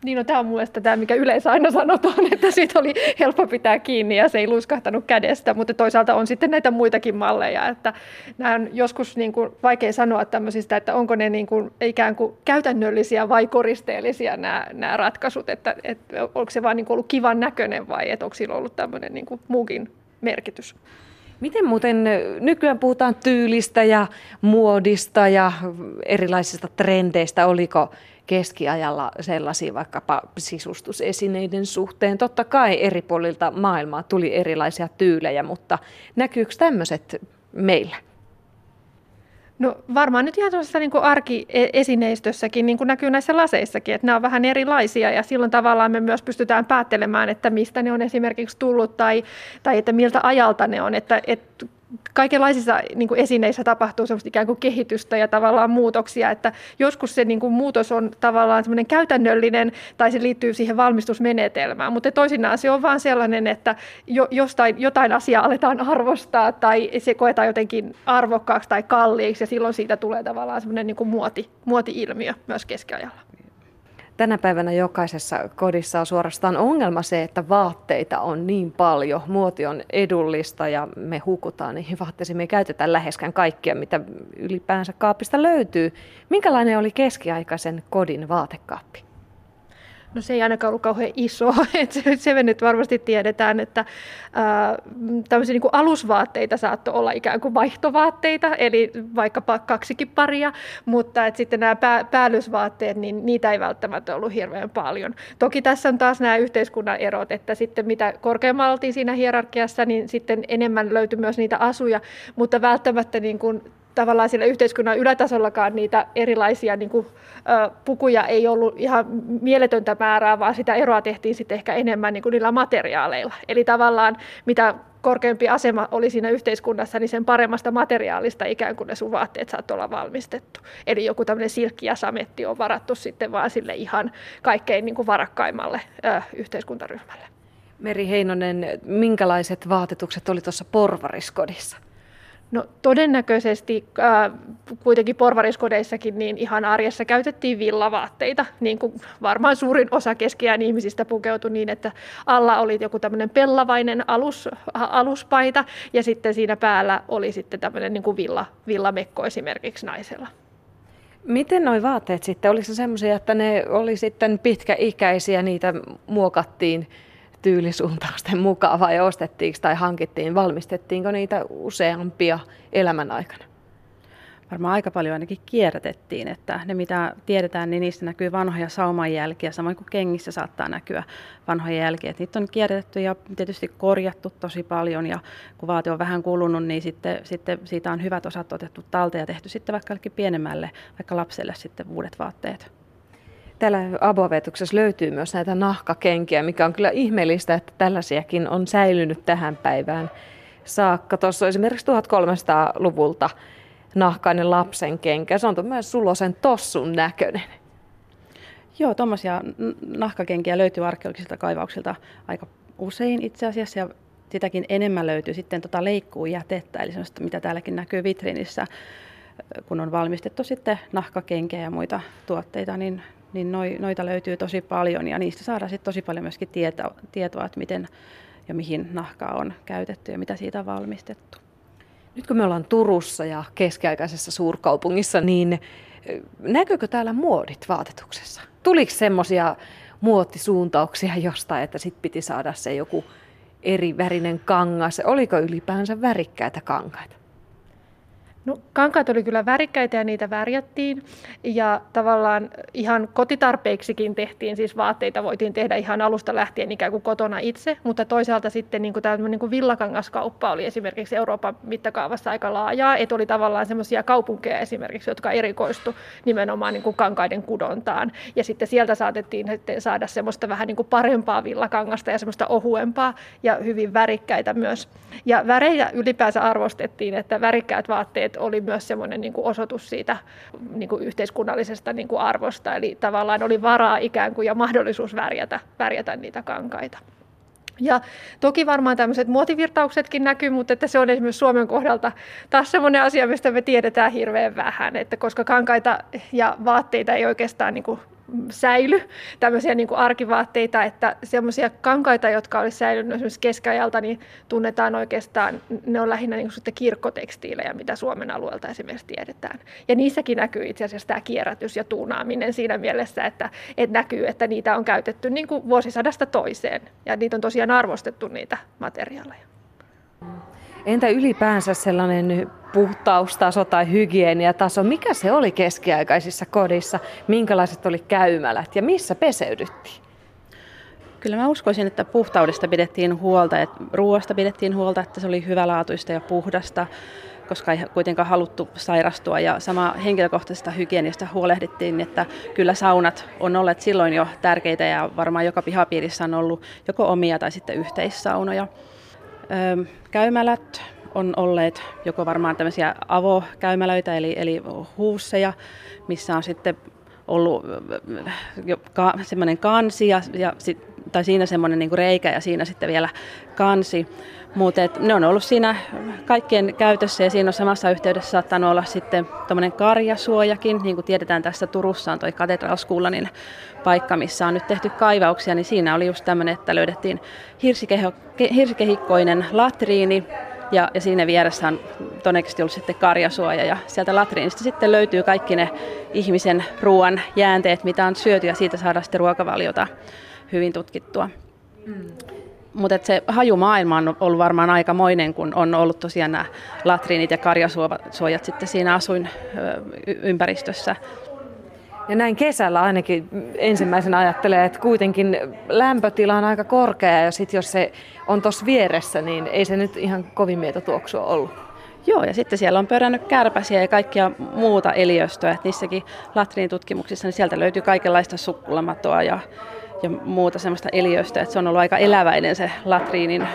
Niin no, tämä on mielestäni tämä, mikä yleensä aina sanotaan, että siitä oli helppo pitää kiinni ja se ei luiskahtanut kädestä, mutta toisaalta on sitten näitä muitakin malleja, että nämä on joskus niin kuin vaikea sanoa tämmöisistä, että onko ne niin kuin ikään kuin käytännöllisiä vai koristeellisia nämä, nämä ratkaisut, että, että onko se vaan niin kuin ollut kivan näköinen vai että onko sillä ollut tämmöinen niin kuin muukin merkitys. Miten muuten nykyään puhutaan tyylistä ja muodista ja erilaisista trendeistä? Oliko keskiajalla sellaisia vaikkapa sisustusesineiden suhteen? Totta kai eri puolilta maailmaa tuli erilaisia tyylejä, mutta näkyykö tämmöiset meillä? No varmaan nyt ihan tuossa niin arkiesineistössäkin, niin kuin näkyy näissä laseissakin, että nämä on vähän erilaisia ja silloin tavallaan me myös pystytään päättelemään, että mistä ne on esimerkiksi tullut tai, tai että miltä ajalta ne on. Että, että kaikenlaisissa niin kuin esineissä tapahtuu semmoista ikään kuin kehitystä ja tavallaan muutoksia, että joskus se niin kuin muutos on tavallaan semmoinen käytännöllinen tai se liittyy siihen valmistusmenetelmään, mutta toisinaan se on vaan sellainen, että jo, jostain, jotain asiaa aletaan arvostaa tai se koetaan jotenkin arvokkaaksi tai kalliiksi ja silloin siitä tulee tavallaan semmoinen niin kuin muoti, muoti-ilmiö myös keskiajalla. Tänä päivänä jokaisessa kodissa on suorastaan ongelma se, että vaatteita on niin paljon. Muoti on edullista ja me hukutaan niihin vaatteisiin. Me ei käytetä läheskään kaikkia, mitä ylipäänsä kaapista löytyy. Minkälainen oli keskiaikaisen kodin vaatekaappi? No se ei ainakaan ollut kauhean iso, että se me nyt varmasti tiedetään, että ää, tämmöisiä niin kuin alusvaatteita saattoi olla ikään kuin vaihtovaatteita, eli vaikkapa kaksikin paria, mutta että sitten nämä pää, päällysvaatteet, niin niitä ei välttämättä ollut hirveän paljon. Toki tässä on taas nämä yhteiskunnan erot, että sitten mitä korkeammalla oltiin siinä hierarkiassa, niin sitten enemmän löytyi myös niitä asuja, mutta välttämättä niin kuin tavallaan sillä yhteiskunnan ylätasollakaan niitä erilaisia niin kuin, ö, pukuja ei ollut ihan mieletöntä määrää, vaan sitä eroa tehtiin sitten ehkä enemmän niin kuin niillä materiaaleilla. Eli tavallaan mitä korkeampi asema oli siinä yhteiskunnassa, niin sen paremmasta materiaalista ikään kuin ne sun vaatteet saattoi olla valmistettu. Eli joku tämmöinen silkki ja sametti on varattu sitten vaan sille ihan kaikkein niin kuin varakkaimmalle ö, yhteiskuntaryhmälle. Meri Heinonen, minkälaiset vaatetukset oli tuossa porvariskodissa? No todennäköisesti äh, kuitenkin porvariskodeissakin niin ihan arjessa käytettiin villavaatteita, niin kuin varmaan suurin osa keskiään ihmisistä pukeutui niin, että alla oli joku tämmöinen pellavainen alus, aluspaita ja sitten siinä päällä oli sitten tämmöinen niin kuin villa, villamekko esimerkiksi naisella. Miten nuo vaatteet sitten, oliko se semmoisia, että ne oli sitten pitkäikäisiä, niitä muokattiin tyylisuuntausten mukaan vai ostettiinko tai hankittiin, valmistettiinko niitä useampia elämän aikana? Varmaan aika paljon ainakin kierrätettiin, että ne mitä tiedetään, niin niissä näkyy vanhoja saumanjälkiä, samoin kuin kengissä saattaa näkyä vanhoja jälkiä. Niitä on kierrätetty ja tietysti korjattu tosi paljon ja kun vaate on vähän kulunut, niin sitten, sitten siitä on hyvät osat otettu talteen ja tehty sitten vaikka pienemmälle, vaikka lapselle sitten uudet vaatteet. Täällä abovetuksessa löytyy myös näitä nahkakenkiä, mikä on kyllä ihmeellistä, että tällaisiakin on säilynyt tähän päivään saakka. Tuossa on esimerkiksi 1300-luvulta nahkainen lapsen kenkä. Se on myös sulosen tossun näköinen. Joo, tuommoisia nahkakenkiä löytyy arkeologisilta kaivauksilta aika usein itse asiassa. Ja sitäkin enemmän löytyy sitten tota leikkuujätettä, eli sellaista, mitä täälläkin näkyy vitriinissä, kun on valmistettu sitten nahkakenkiä ja muita tuotteita, niin niin noita löytyy tosi paljon ja niistä saadaan sitten tosi paljon myöskin tietoa, tietoa, että miten ja mihin nahkaa on käytetty ja mitä siitä on valmistettu. Nyt kun me ollaan Turussa ja keskiaikaisessa suurkaupungissa, niin näkyykö täällä muodit vaatetuksessa? Tuliko semmoisia muottisuuntauksia jostain, että sit piti saada se joku eri värinen kangas? Oliko ylipäänsä värikkäitä kankaita? No, kankaat oli kyllä värikkäitä ja niitä värjättiin. Ja tavallaan ihan kotitarpeiksikin tehtiin, siis vaatteita voitiin tehdä ihan alusta lähtien ikään kuin kotona itse, mutta toisaalta sitten niin kuin tämä niin kuin villakangaskauppa oli esimerkiksi Euroopan mittakaavassa aika laajaa, että oli tavallaan semmoisia kaupunkeja esimerkiksi, jotka erikoistu nimenomaan niin kuin kankaiden kudontaan. Ja sitten sieltä saatettiin sitten saada semmoista vähän niin kuin parempaa villakangasta ja semmoista ohuempaa ja hyvin värikkäitä myös. Ja värejä ylipäänsä arvostettiin, että värikkäät vaatteet oli myös semmoinen niin osoitus siitä niin kuin yhteiskunnallisesta niin kuin arvosta. Eli tavallaan oli varaa ikään kuin ja mahdollisuus värjätä, värjätä niitä kankaita. Ja toki varmaan tämmöiset muotivirtauksetkin näkyy, mutta että se on esimerkiksi Suomen kohdalta taas semmoinen asia, mistä me tiedetään hirveän vähän, että koska kankaita ja vaatteita ei oikeastaan niin kuin säily, tämmöisiä niin kuin arkivaatteita, että semmoisia kankaita, jotka olisi säilynyt esimerkiksi keskiajalta, niin tunnetaan oikeastaan, ne on lähinnä niin kuin kirkkotekstiilejä, mitä Suomen alueelta esimerkiksi tiedetään. Ja niissäkin näkyy itse asiassa tämä kierrätys ja tuunaaminen siinä mielessä, että, että näkyy, että niitä on käytetty niin kuin vuosisadasta toiseen, ja niitä on tosiaan arvostettu niitä materiaaleja. Entä ylipäänsä sellainen puhtaustaso tai hygieniataso, mikä se oli keskiaikaisissa kodissa, minkälaiset oli käymälät ja missä peseydyttiin? Kyllä mä uskoisin, että puhtaudesta pidettiin huolta, että ruoasta pidettiin huolta, että se oli hyvälaatuista ja puhdasta, koska ei kuitenkaan haluttu sairastua. Ja sama henkilökohtaisesta hygienistä huolehdittiin, että kyllä saunat on olleet silloin jo tärkeitä ja varmaan joka pihapiirissä on ollut joko omia tai sitten yhteissaunoja. Käymälät on olleet joko varmaan tämmöisiä avokäymälöitä eli, eli huusseja, missä on sitten ollut ka, semmoinen kansi ja, ja sit, tai siinä semmoinen niin reikä ja siinä sitten vielä kansi. Mutta ne on ollut siinä kaikkien käytössä ja siinä on samassa yhteydessä saattanut olla sitten tuommoinen karjasuojakin. Niin kuin tiedetään tässä Turussa on toi Katedralskullanin paikka, missä on nyt tehty kaivauksia, niin siinä oli just tämmöinen, että löydettiin hirsikehikkoinen latriini, ja, ja siinä vieressä on todennäköisesti ollut sitten karjasuoja ja sieltä latriinista sitten löytyy kaikki ne ihmisen ruoan jäänteet, mitä on syöty ja siitä saadaan sitten ruokavaliota hyvin tutkittua. Mm. Mutta se hajumaailma on ollut varmaan aikamoinen, kun on ollut tosiaan nämä latriinit ja karjasuojat sitten siinä asuinympäristössä. Ja näin kesällä ainakin ensimmäisenä ajattelee, että kuitenkin lämpötila on aika korkea ja sitten jos se on tuossa vieressä, niin ei se nyt ihan kovin mieto tuoksua ollut. Joo, ja sitten siellä on pörännyt kärpäsiä ja kaikkia muuta eliöstöä. Että niissäkin latriinitutkimuksissa niin sieltä löytyy kaikenlaista sukkulamatoa ja, ja muuta semmoista eliöstöä. Että se on ollut aika eläväinen se latriinin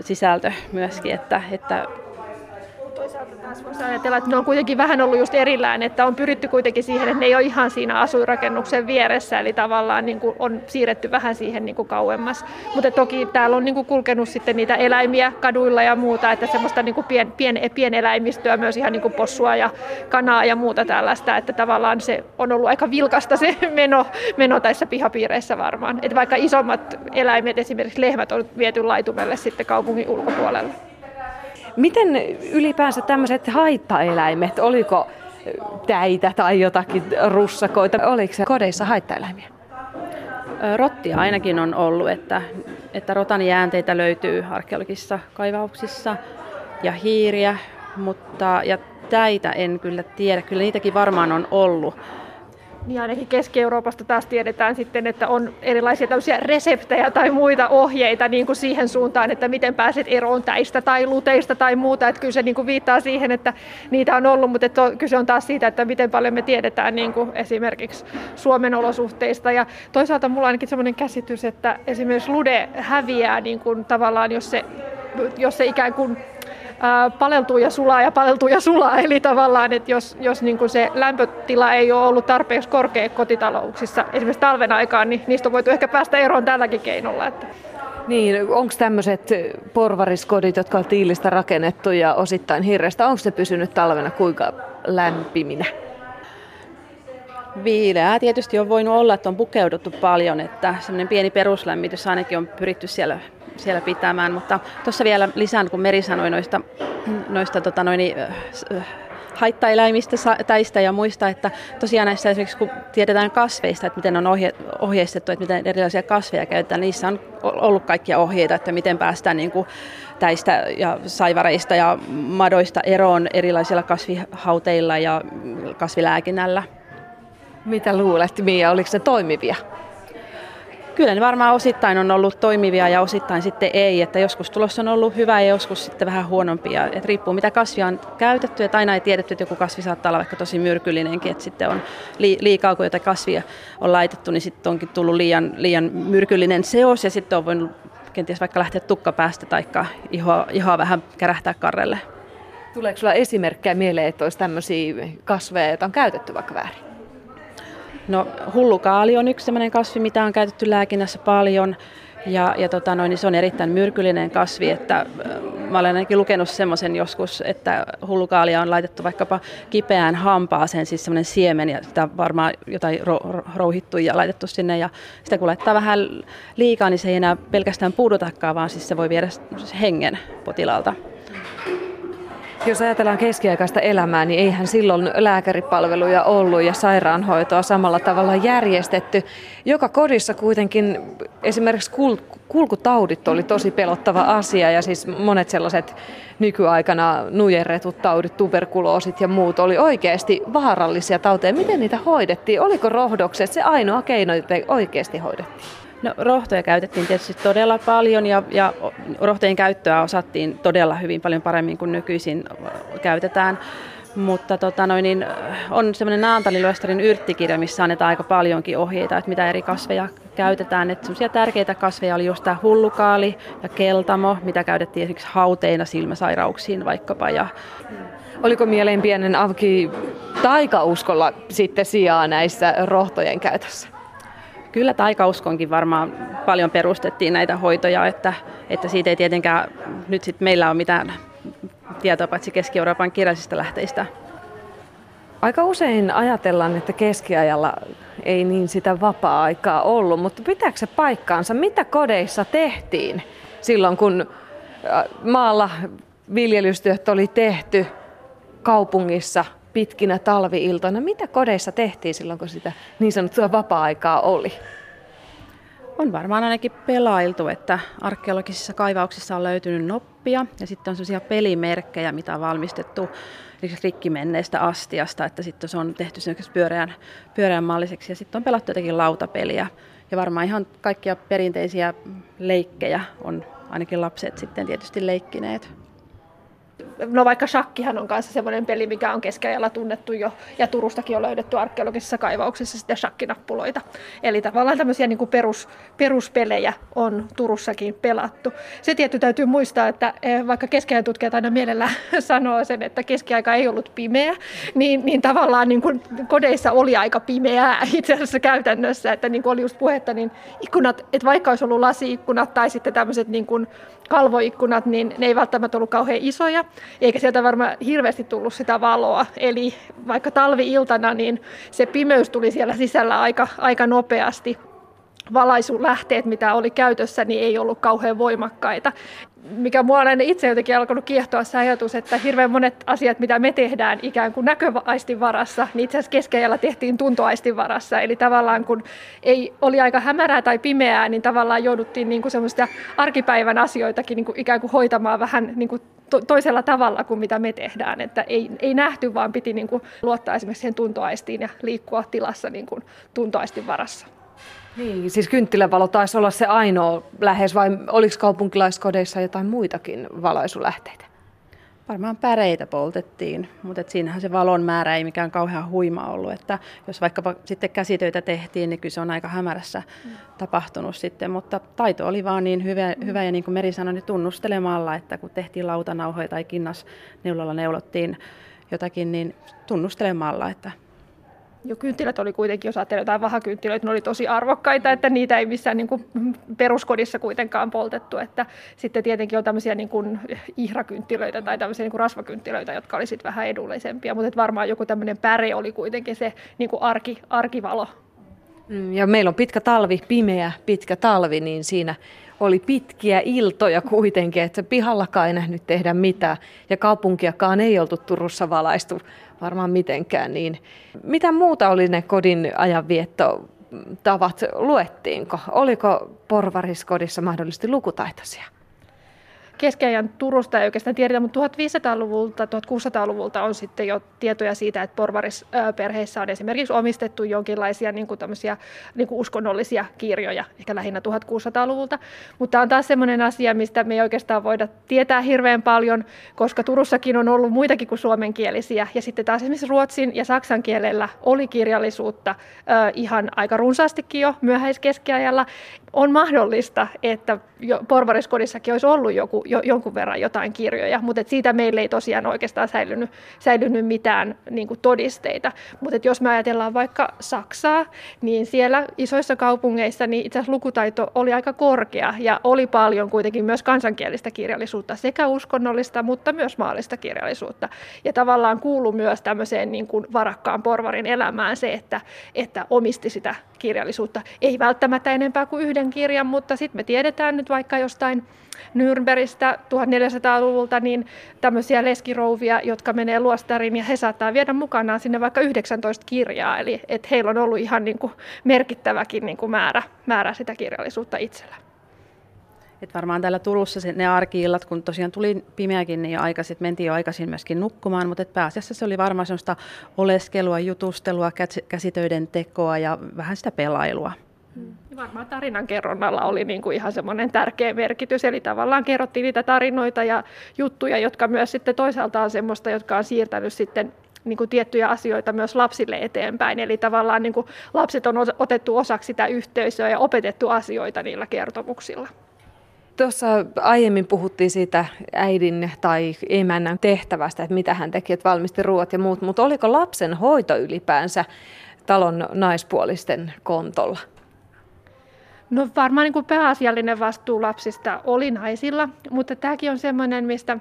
sisältö myöskin, että, että taas voisi ajatella, että ne on kuitenkin vähän ollut just erillään, että on pyritty kuitenkin siihen, että ne ei ole ihan siinä asuinrakennuksen vieressä, eli tavallaan niin kuin on siirretty vähän siihen niin kuin kauemmas. Mutta toki täällä on niin kuin kulkenut sitten niitä eläimiä kaduilla ja muuta, että semmoista niin kuin pien, pien, pieneläimistöä, myös ihan niin kuin possua ja kanaa ja muuta tällaista, että tavallaan se on ollut aika vilkasta se meno, meno tässä pihapiireissä varmaan. Että vaikka isommat eläimet, esimerkiksi lehmät, on viety laitumelle sitten kaupungin ulkopuolella. Miten ylipäänsä tämmöiset haittaeläimet, oliko täitä tai jotakin russakoita, oliko se kodeissa haittaeläimiä? Rottia ainakin on ollut, että, että rotan jäänteitä löytyy arkeologisissa kaivauksissa ja hiiriä, mutta ja täitä en kyllä tiedä. Kyllä niitäkin varmaan on ollut. Niin ainakin Keski-Euroopasta taas tiedetään sitten, että on erilaisia tämmöisiä reseptejä tai muita ohjeita niin kuin siihen suuntaan, että miten pääset eroon täistä tai luteista tai muuta. Että kyllä se niin kuin viittaa siihen, että niitä on ollut, mutta että kyse on taas siitä, että miten paljon me tiedetään niin kuin esimerkiksi Suomen olosuhteista. Ja toisaalta mulla on ainakin sellainen käsitys, että esimerkiksi lude häviää niin kuin tavallaan, jos se, jos se ikään kuin paleltuu ja sulaa ja paleltuu ja sulaa. Eli tavallaan, että jos, jos niin kuin se lämpötila ei ole ollut tarpeeksi korkea kotitalouksissa, esimerkiksi talven aikaan, niin niistä on voitu ehkä päästä eroon tälläkin keinolla. Että. Niin, onko tämmöiset porvariskodit, jotka on tiilistä rakennettu ja osittain hirrestä, onko se pysynyt talvena kuinka lämpiminä? Viileää tietysti on voinut olla, että on pukeuduttu paljon, että semmoinen pieni peruslämmitys ainakin on pyritty siellä siellä pitämään. Mutta tuossa vielä lisään, kun Meri sanoi noista, noista tota noin, haittaeläimistä, täistä ja muista, että tosiaan näissä esimerkiksi kun tiedetään kasveista, että miten on ohje, ohjeistettu, että miten erilaisia kasveja käytetään, niissä on ollut kaikkia ohjeita, että miten päästään niin kuin täistä ja saivareista ja madoista eroon erilaisilla kasvihauteilla ja kasvilääkinnällä. Mitä luulet, Mia, oliko se toimivia? Kyllä ne varmaan osittain on ollut toimivia ja osittain sitten ei, että joskus tulos on ollut hyvä ja joskus sitten vähän huonompia. Et riippuu mitä kasvia on käytetty, että aina ei tiedetty, että joku kasvi saattaa olla vaikka tosi myrkyllinenkin, että sitten on liikaa, kun jotain kasvia on laitettu, niin sitten onkin tullut liian, liian myrkyllinen seos ja sitten on voinut kenties vaikka lähteä tukkapäästä tai ihoa, ihoa vähän kärähtää karrelle. Tuleeko sinulla esimerkkejä mieleen, että olisi tämmöisiä kasveja, joita on käytetty vaikka väärin? No hullukaali on yksi sellainen kasvi, mitä on käytetty lääkinnässä paljon. Ja, ja tota noin, niin se on erittäin myrkyllinen kasvi, että äh, mä olen ainakin lukenut semmoisen joskus, että hullukaalia on laitettu vaikkapa kipeään hampaaseen, siis semmoinen siemen, ja sitä varmaan jotain ro- rouhittu ja laitettu sinne, ja sitä kun laittaa vähän liikaa, niin se ei enää pelkästään puudutakaan, vaan siis se voi viedä hengen potilaalta. Jos ajatellaan keskiaikaista elämää, niin eihän silloin lääkäripalveluja ollut ja sairaanhoitoa samalla tavalla järjestetty. Joka kodissa kuitenkin esimerkiksi kul- kulkutaudit oli tosi pelottava asia ja siis monet sellaiset nykyaikana nujerretut taudit, tuberkuloosit ja muut oli oikeasti vaarallisia tauteja. Miten niitä hoidettiin? Oliko rohdokset se ainoa keino, jota oikeasti hoidettiin? No, rohtoja käytettiin tietysti todella paljon ja, ja rohtojen käyttöä osattiin todella hyvin paljon paremmin kuin nykyisin käytetään. Mutta tota noin, niin on semmoinen Naantali-Luestarin yrttikirja, missä annetaan aika paljonkin ohjeita, että mitä eri kasveja käytetään. Että semmoisia tärkeitä kasveja oli just tämä hullukaali ja keltamo, mitä käytettiin esimerkiksi hauteina silmäsairauksiin vaikkapa. Ja Oliko mieleen pienen avki taikauskolla sitten sijaa näissä rohtojen käytössä? Kyllä taikauskonkin varmaan paljon perustettiin näitä hoitoja, että, että siitä ei tietenkään nyt sit meillä ole mitään tietoa paitsi Keski-Euroopan kirjallisista lähteistä. Aika usein ajatellaan, että keskiajalla ei niin sitä vapaa-aikaa ollut, mutta pitääkö se paikkaansa? Mitä kodeissa tehtiin silloin, kun maalla viljelystyöt oli tehty kaupungissa pitkinä talviiltoina. Mitä kodeissa tehtiin silloin, kun sitä niin sanottua vapaa-aikaa oli? On varmaan ainakin pelailtu, että arkeologisissa kaivauksissa on löytynyt noppia ja sitten on sellaisia pelimerkkejä, mitä on valmistettu rikki menneestä astiasta, että sitten se on tehty pyöreän, pyöreän malliseksi ja sitten on pelattu jotakin lautapeliä. Ja varmaan ihan kaikkia perinteisiä leikkejä on ainakin lapset sitten tietysti leikkineet. No vaikka shakkihan on kanssa semmoinen peli, mikä on keskiajalla tunnettu jo, ja Turustakin on löydetty arkeologisissa kaivauksissa sitten shakkinappuloita. Eli tavallaan tämmöisiä niin kuin perus, peruspelejä on Turussakin pelattu. Se tietty täytyy muistaa, että eh, vaikka keskiajan tutkijat aina mielellään sanoo sen, että keskiaika ei ollut pimeä, niin, niin tavallaan niin kuin kodeissa oli aika pimeää itse asiassa käytännössä, että niin kuin oli just puhetta, niin ikkunat, että vaikka olisi ollut lasiikkunat tai sitten tämmöiset niin kuin kalvoikkunat, niin ne ei välttämättä ollut kauhean isoja, eikä sieltä varmaan hirveästi tullut sitä valoa. Eli vaikka talvi-iltana, niin se pimeys tuli siellä sisällä aika, aika nopeasti valaisulähteet, mitä oli käytössä, niin ei ollut kauhean voimakkaita. Mikä mua on itse jotenkin alkanut kiehtoa se ajatus, että hirveän monet asiat, mitä me tehdään ikään kuin näköaistin varassa, niin itse asiassa keskeijällä tehtiin tuntoaistin varassa. Eli tavallaan kun ei oli aika hämärää tai pimeää, niin tavallaan jouduttiin niin kuin semmoista arkipäivän asioitakin niin kuin ikään kuin hoitamaan vähän niin kuin to- toisella tavalla kuin mitä me tehdään. Että ei, ei nähty, vaan piti niin kuin luottaa esimerkiksi siihen tuntoaistiin ja liikkua tilassa niin kuin tuntoaistin varassa. Niin, siis kynttilävalo taisi olla se ainoa lähes, vai oliko kaupunkilaiskodeissa jotain muitakin valaisulähteitä? Varmaan päreitä poltettiin, mutta et siinähän se valon määrä ei mikään kauhean huima ollut. Että jos vaikkapa sitten käsitöitä tehtiin, niin kyllä se on aika hämärässä mm. tapahtunut sitten. Mutta taito oli vaan niin hyvä, mm. hyvä ja niin kuin Meri sanoi, niin tunnustelemalla, että kun tehtiin lautanauhoja tai kinnasneulalla neulottiin jotakin, niin tunnustelemalla, että jo kynttilät oli kuitenkin, jos ajattelee jotain vahakynttilöitä, ne oli tosi arvokkaita, että niitä ei missään niin kuin peruskodissa kuitenkaan poltettu. Että sitten tietenkin on tämmöisiä niin kuin ihrakynttilöitä tai tämmöisiä niin kuin rasvakynttilöitä, jotka oli sitten vähän edullisempia, mutta varmaan joku tämmöinen päre oli kuitenkin se niin kuin arki, arkivalo. Mm, ja meillä on pitkä talvi, pimeä pitkä talvi, niin siinä oli pitkiä iltoja kuitenkin, että pihallakaan ei nähnyt tehdä mitään ja kaupunkiakaan ei oltu Turussa valaistu varmaan mitenkään. Niin mitä muuta oli ne kodin ajanvietto tavat, luettiinko? Oliko porvariskodissa mahdollisesti lukutaitoisia? Keskiajan Turusta ei oikeastaan tiedetä, mutta 1500-luvulta, 1600-luvulta on sitten jo tietoja siitä, että porvarisperheissä on esimerkiksi omistettu jonkinlaisia niin kuin niin kuin uskonnollisia kirjoja, ehkä lähinnä 1600-luvulta. Mutta on taas sellainen asia, mistä me ei oikeastaan voida tietää hirveän paljon, koska Turussakin on ollut muitakin kuin suomenkielisiä. Ja sitten taas esimerkiksi ruotsin ja saksan kielellä oli kirjallisuutta ihan aika runsaastikin jo myöhäiskeskiajalla on mahdollista, että jo porvariskodissakin olisi ollut joku, jo, jonkun verran jotain kirjoja, mutta et siitä meille ei tosiaan oikeastaan säilynyt, säilynyt mitään niin kuin todisteita. Mutta jos me ajatellaan vaikka Saksaa, niin siellä isoissa kaupungeissa niin itse asiassa lukutaito oli aika korkea ja oli paljon kuitenkin myös kansankielistä kirjallisuutta, sekä uskonnollista, mutta myös maallista kirjallisuutta. Ja tavallaan kuulu myös tämmöiseen niin kuin varakkaan porvarin elämään se, että, että omisti sitä kirjallisuutta. Ei välttämättä enempää kuin yhden kirjan, mutta sitten me tiedetään nyt vaikka jostain Nürnbergistä 1400-luvulta niin tämmöisiä leskirouvia, jotka menee luostariin ja he saattaa viedä mukanaan sinne vaikka 19 kirjaa. Eli että heillä on ollut ihan niin kuin merkittäväkin niin kuin määrä, määrä sitä kirjallisuutta itsellä. Et varmaan täällä Turussa ne arkiillat, kun tosiaan tuli pimeäkin, niin jo aikaisin, mentiin jo aikaisin myöskin nukkumaan, mutta pääasiassa se oli varmaan sellaista oleskelua, jutustelua, käsitöiden tekoa ja vähän sitä pelailua. Hmm. Varmaan tarinan kerronnalla oli niin kuin ihan semmoinen tärkeä merkitys, eli tavallaan kerrottiin niitä tarinoita ja juttuja, jotka myös sitten toisaalta on semmoista, jotka on siirtänyt sitten niin kuin tiettyjä asioita myös lapsille eteenpäin. Eli tavallaan niin kuin lapset on otettu osaksi sitä yhteisöä ja opetettu asioita niillä kertomuksilla. Tuossa aiemmin puhuttiin siitä äidin tai emännän tehtävästä, että mitä hän teki, että valmisti ruoat ja muut, mutta oliko lapsen hoito ylipäänsä talon naispuolisten kontolla? No varmaan niin kuin pääasiallinen vastuu lapsista oli naisilla, mutta tämäkin on semmoinen, mistä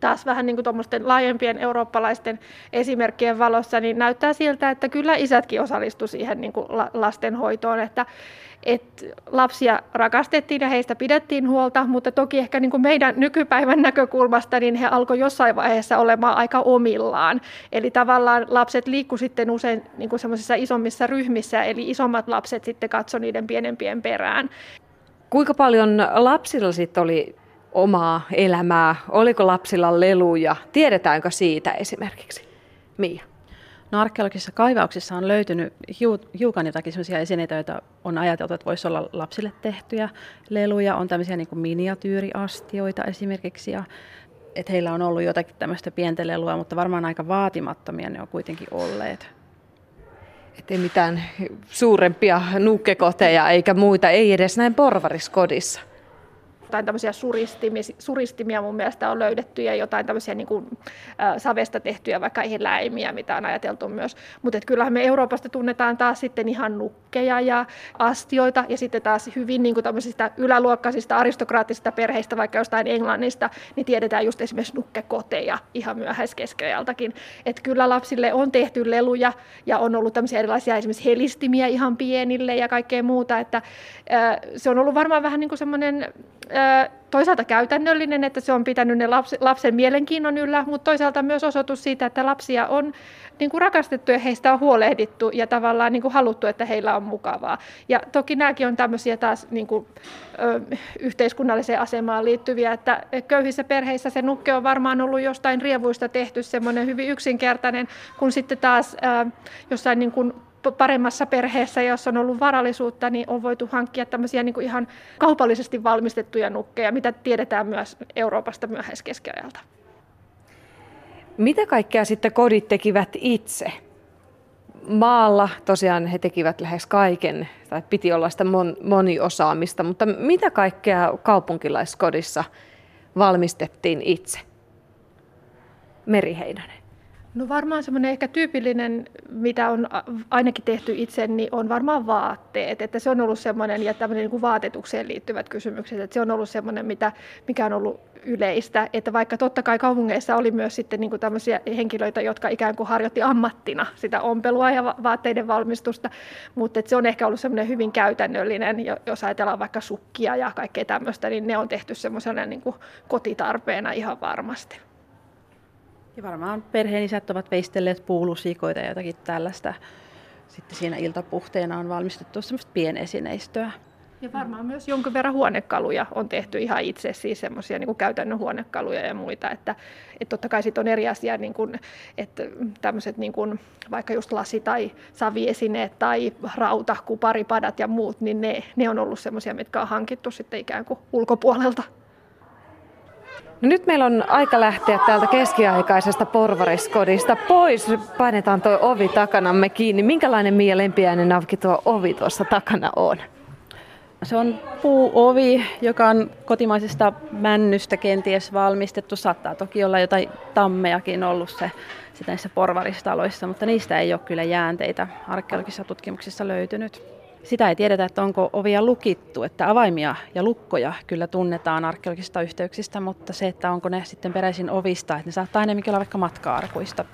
taas vähän niin kuin laajempien eurooppalaisten esimerkkien valossa, niin näyttää siltä, että kyllä isätkin osallistuivat siihen niin kuin lastenhoitoon, että, että lapsia rakastettiin ja heistä pidettiin huolta, mutta toki ehkä niin kuin meidän nykypäivän näkökulmasta, niin he alkoi jossain vaiheessa olemaan aika omillaan. Eli tavallaan lapset liikku sitten usein niin kuin isommissa ryhmissä, eli isommat lapset sitten katsoi niiden pienempien perään. Kuinka paljon lapsilla sitten oli omaa elämää? Oliko lapsilla leluja? Tiedetäänkö siitä esimerkiksi? Mia. No arkeologisissa kaivauksissa on löytynyt hiukan jotakin sellaisia esineitä, joita on ajateltu, että voisi olla lapsille tehtyjä leluja. On tämmöisiä niin kuin miniatyyriastioita esimerkiksi ja että heillä on ollut jotakin tämmöistä pientä lelua, mutta varmaan aika vaatimattomia ne on kuitenkin olleet. Että ei mitään suurempia nukkekoteja eikä muita, ei edes näin porvariskodissa jotain tämmöisiä suristimia, suristimia mun mielestä on löydetty ja jotain tämmöisiä niin kuin, äh, savesta tehtyjä vaikka eläimiä, mitä on ajateltu myös. Mutta kyllähän me Euroopasta tunnetaan taas sitten ihan nukkeja ja astioita ja sitten taas hyvin niin kuin tämmöisistä yläluokkaisista aristokraattisista perheistä, vaikka jostain Englannista, niin tiedetään just esimerkiksi nukkekoteja ihan myöhäiskeskiajaltakin. Että kyllä lapsille on tehty leluja ja on ollut tämmöisiä erilaisia esimerkiksi helistimiä ihan pienille ja kaikkea muuta, että äh, se on ollut varmaan vähän niin kuin semmoinen toisaalta käytännöllinen, että se on pitänyt ne lapsen mielenkiinnon yllä, mutta toisaalta myös osoitus siitä, että lapsia on niin kuin rakastettu ja heistä on huolehdittu ja tavallaan niin kuin haluttu, että heillä on mukavaa. Ja toki nämäkin on tämmöisiä taas niin kuin, ö, yhteiskunnalliseen asemaan liittyviä, että köyhissä perheissä se nukke on varmaan ollut jostain rievuista tehty semmoinen hyvin yksinkertainen, kun sitten taas ö, jossain niin kuin paremmassa perheessä, jos on ollut varallisuutta, niin on voitu hankkia tämmöisiä niin kuin ihan kaupallisesti valmistettuja nukkeja, mitä tiedetään myös Euroopasta myöhäiskeskiajalta. Mitä kaikkea sitten kodit tekivät itse? Maalla tosiaan he tekivät lähes kaiken, tai piti olla sitä mon, moniosaamista, mutta mitä kaikkea kaupunkilaiskodissa valmistettiin itse? Meri Heinänen. No varmaan semmoinen ehkä tyypillinen, mitä on ainakin tehty itse, niin on varmaan vaatteet. Että se on ollut semmoinen, ja tämmöinen niin kuin vaatetukseen liittyvät kysymykset, että se on ollut semmoinen, mitä, mikä on ollut yleistä. Että vaikka totta kai kaupungeissa oli myös sitten niin kuin tämmöisiä henkilöitä, jotka ikään kuin harjoitti ammattina sitä ompelua ja vaatteiden valmistusta, mutta että se on ehkä ollut semmoinen hyvin käytännöllinen, jos ajatellaan vaikka sukkia ja kaikkea tämmöistä, niin ne on tehty semmoisena niin kuin kotitarpeena ihan varmasti. Ja varmaan perheenisät ovat veistelleet puulusikoita ja jotakin tällaista. Sitten siinä iltapuhteena on valmistettu semmoista pienesineistöä. Ja varmaan myös jonkun verran huonekaluja on tehty ihan itse, siis semmoisia niin käytännön huonekaluja ja muita. Että, että totta kai sitten on eri asia, niin kuin, että tämmöiset niin kuin, vaikka just lasi- tai saviesineet tai rauta, kuparipadat ja muut, niin ne, ne on ollut semmoisia, mitkä on hankittu sitten ikään kuin ulkopuolelta. No nyt meillä on aika lähteä täältä keskiaikaisesta porvariskodista pois. Painetaan tuo ovi takanamme kiinni. Minkälainen Mia Lempiäinen Navki tuo ovi tuossa takana on? Se on puuovi, joka on kotimaisesta männystä kenties valmistettu. Saattaa toki olla jotain tammejakin ollut se, se näissä porvaristaloissa, mutta niistä ei ole kyllä jäänteitä arkeologisissa tutkimuksissa löytynyt. Sitä ei tiedetä, että onko ovia lukittu, että avaimia ja lukkoja kyllä tunnetaan arkeologisista yhteyksistä, mutta se, että onko ne sitten peräisin ovista, että ne saattaa enemmänkin olla vaikka matka-arkuista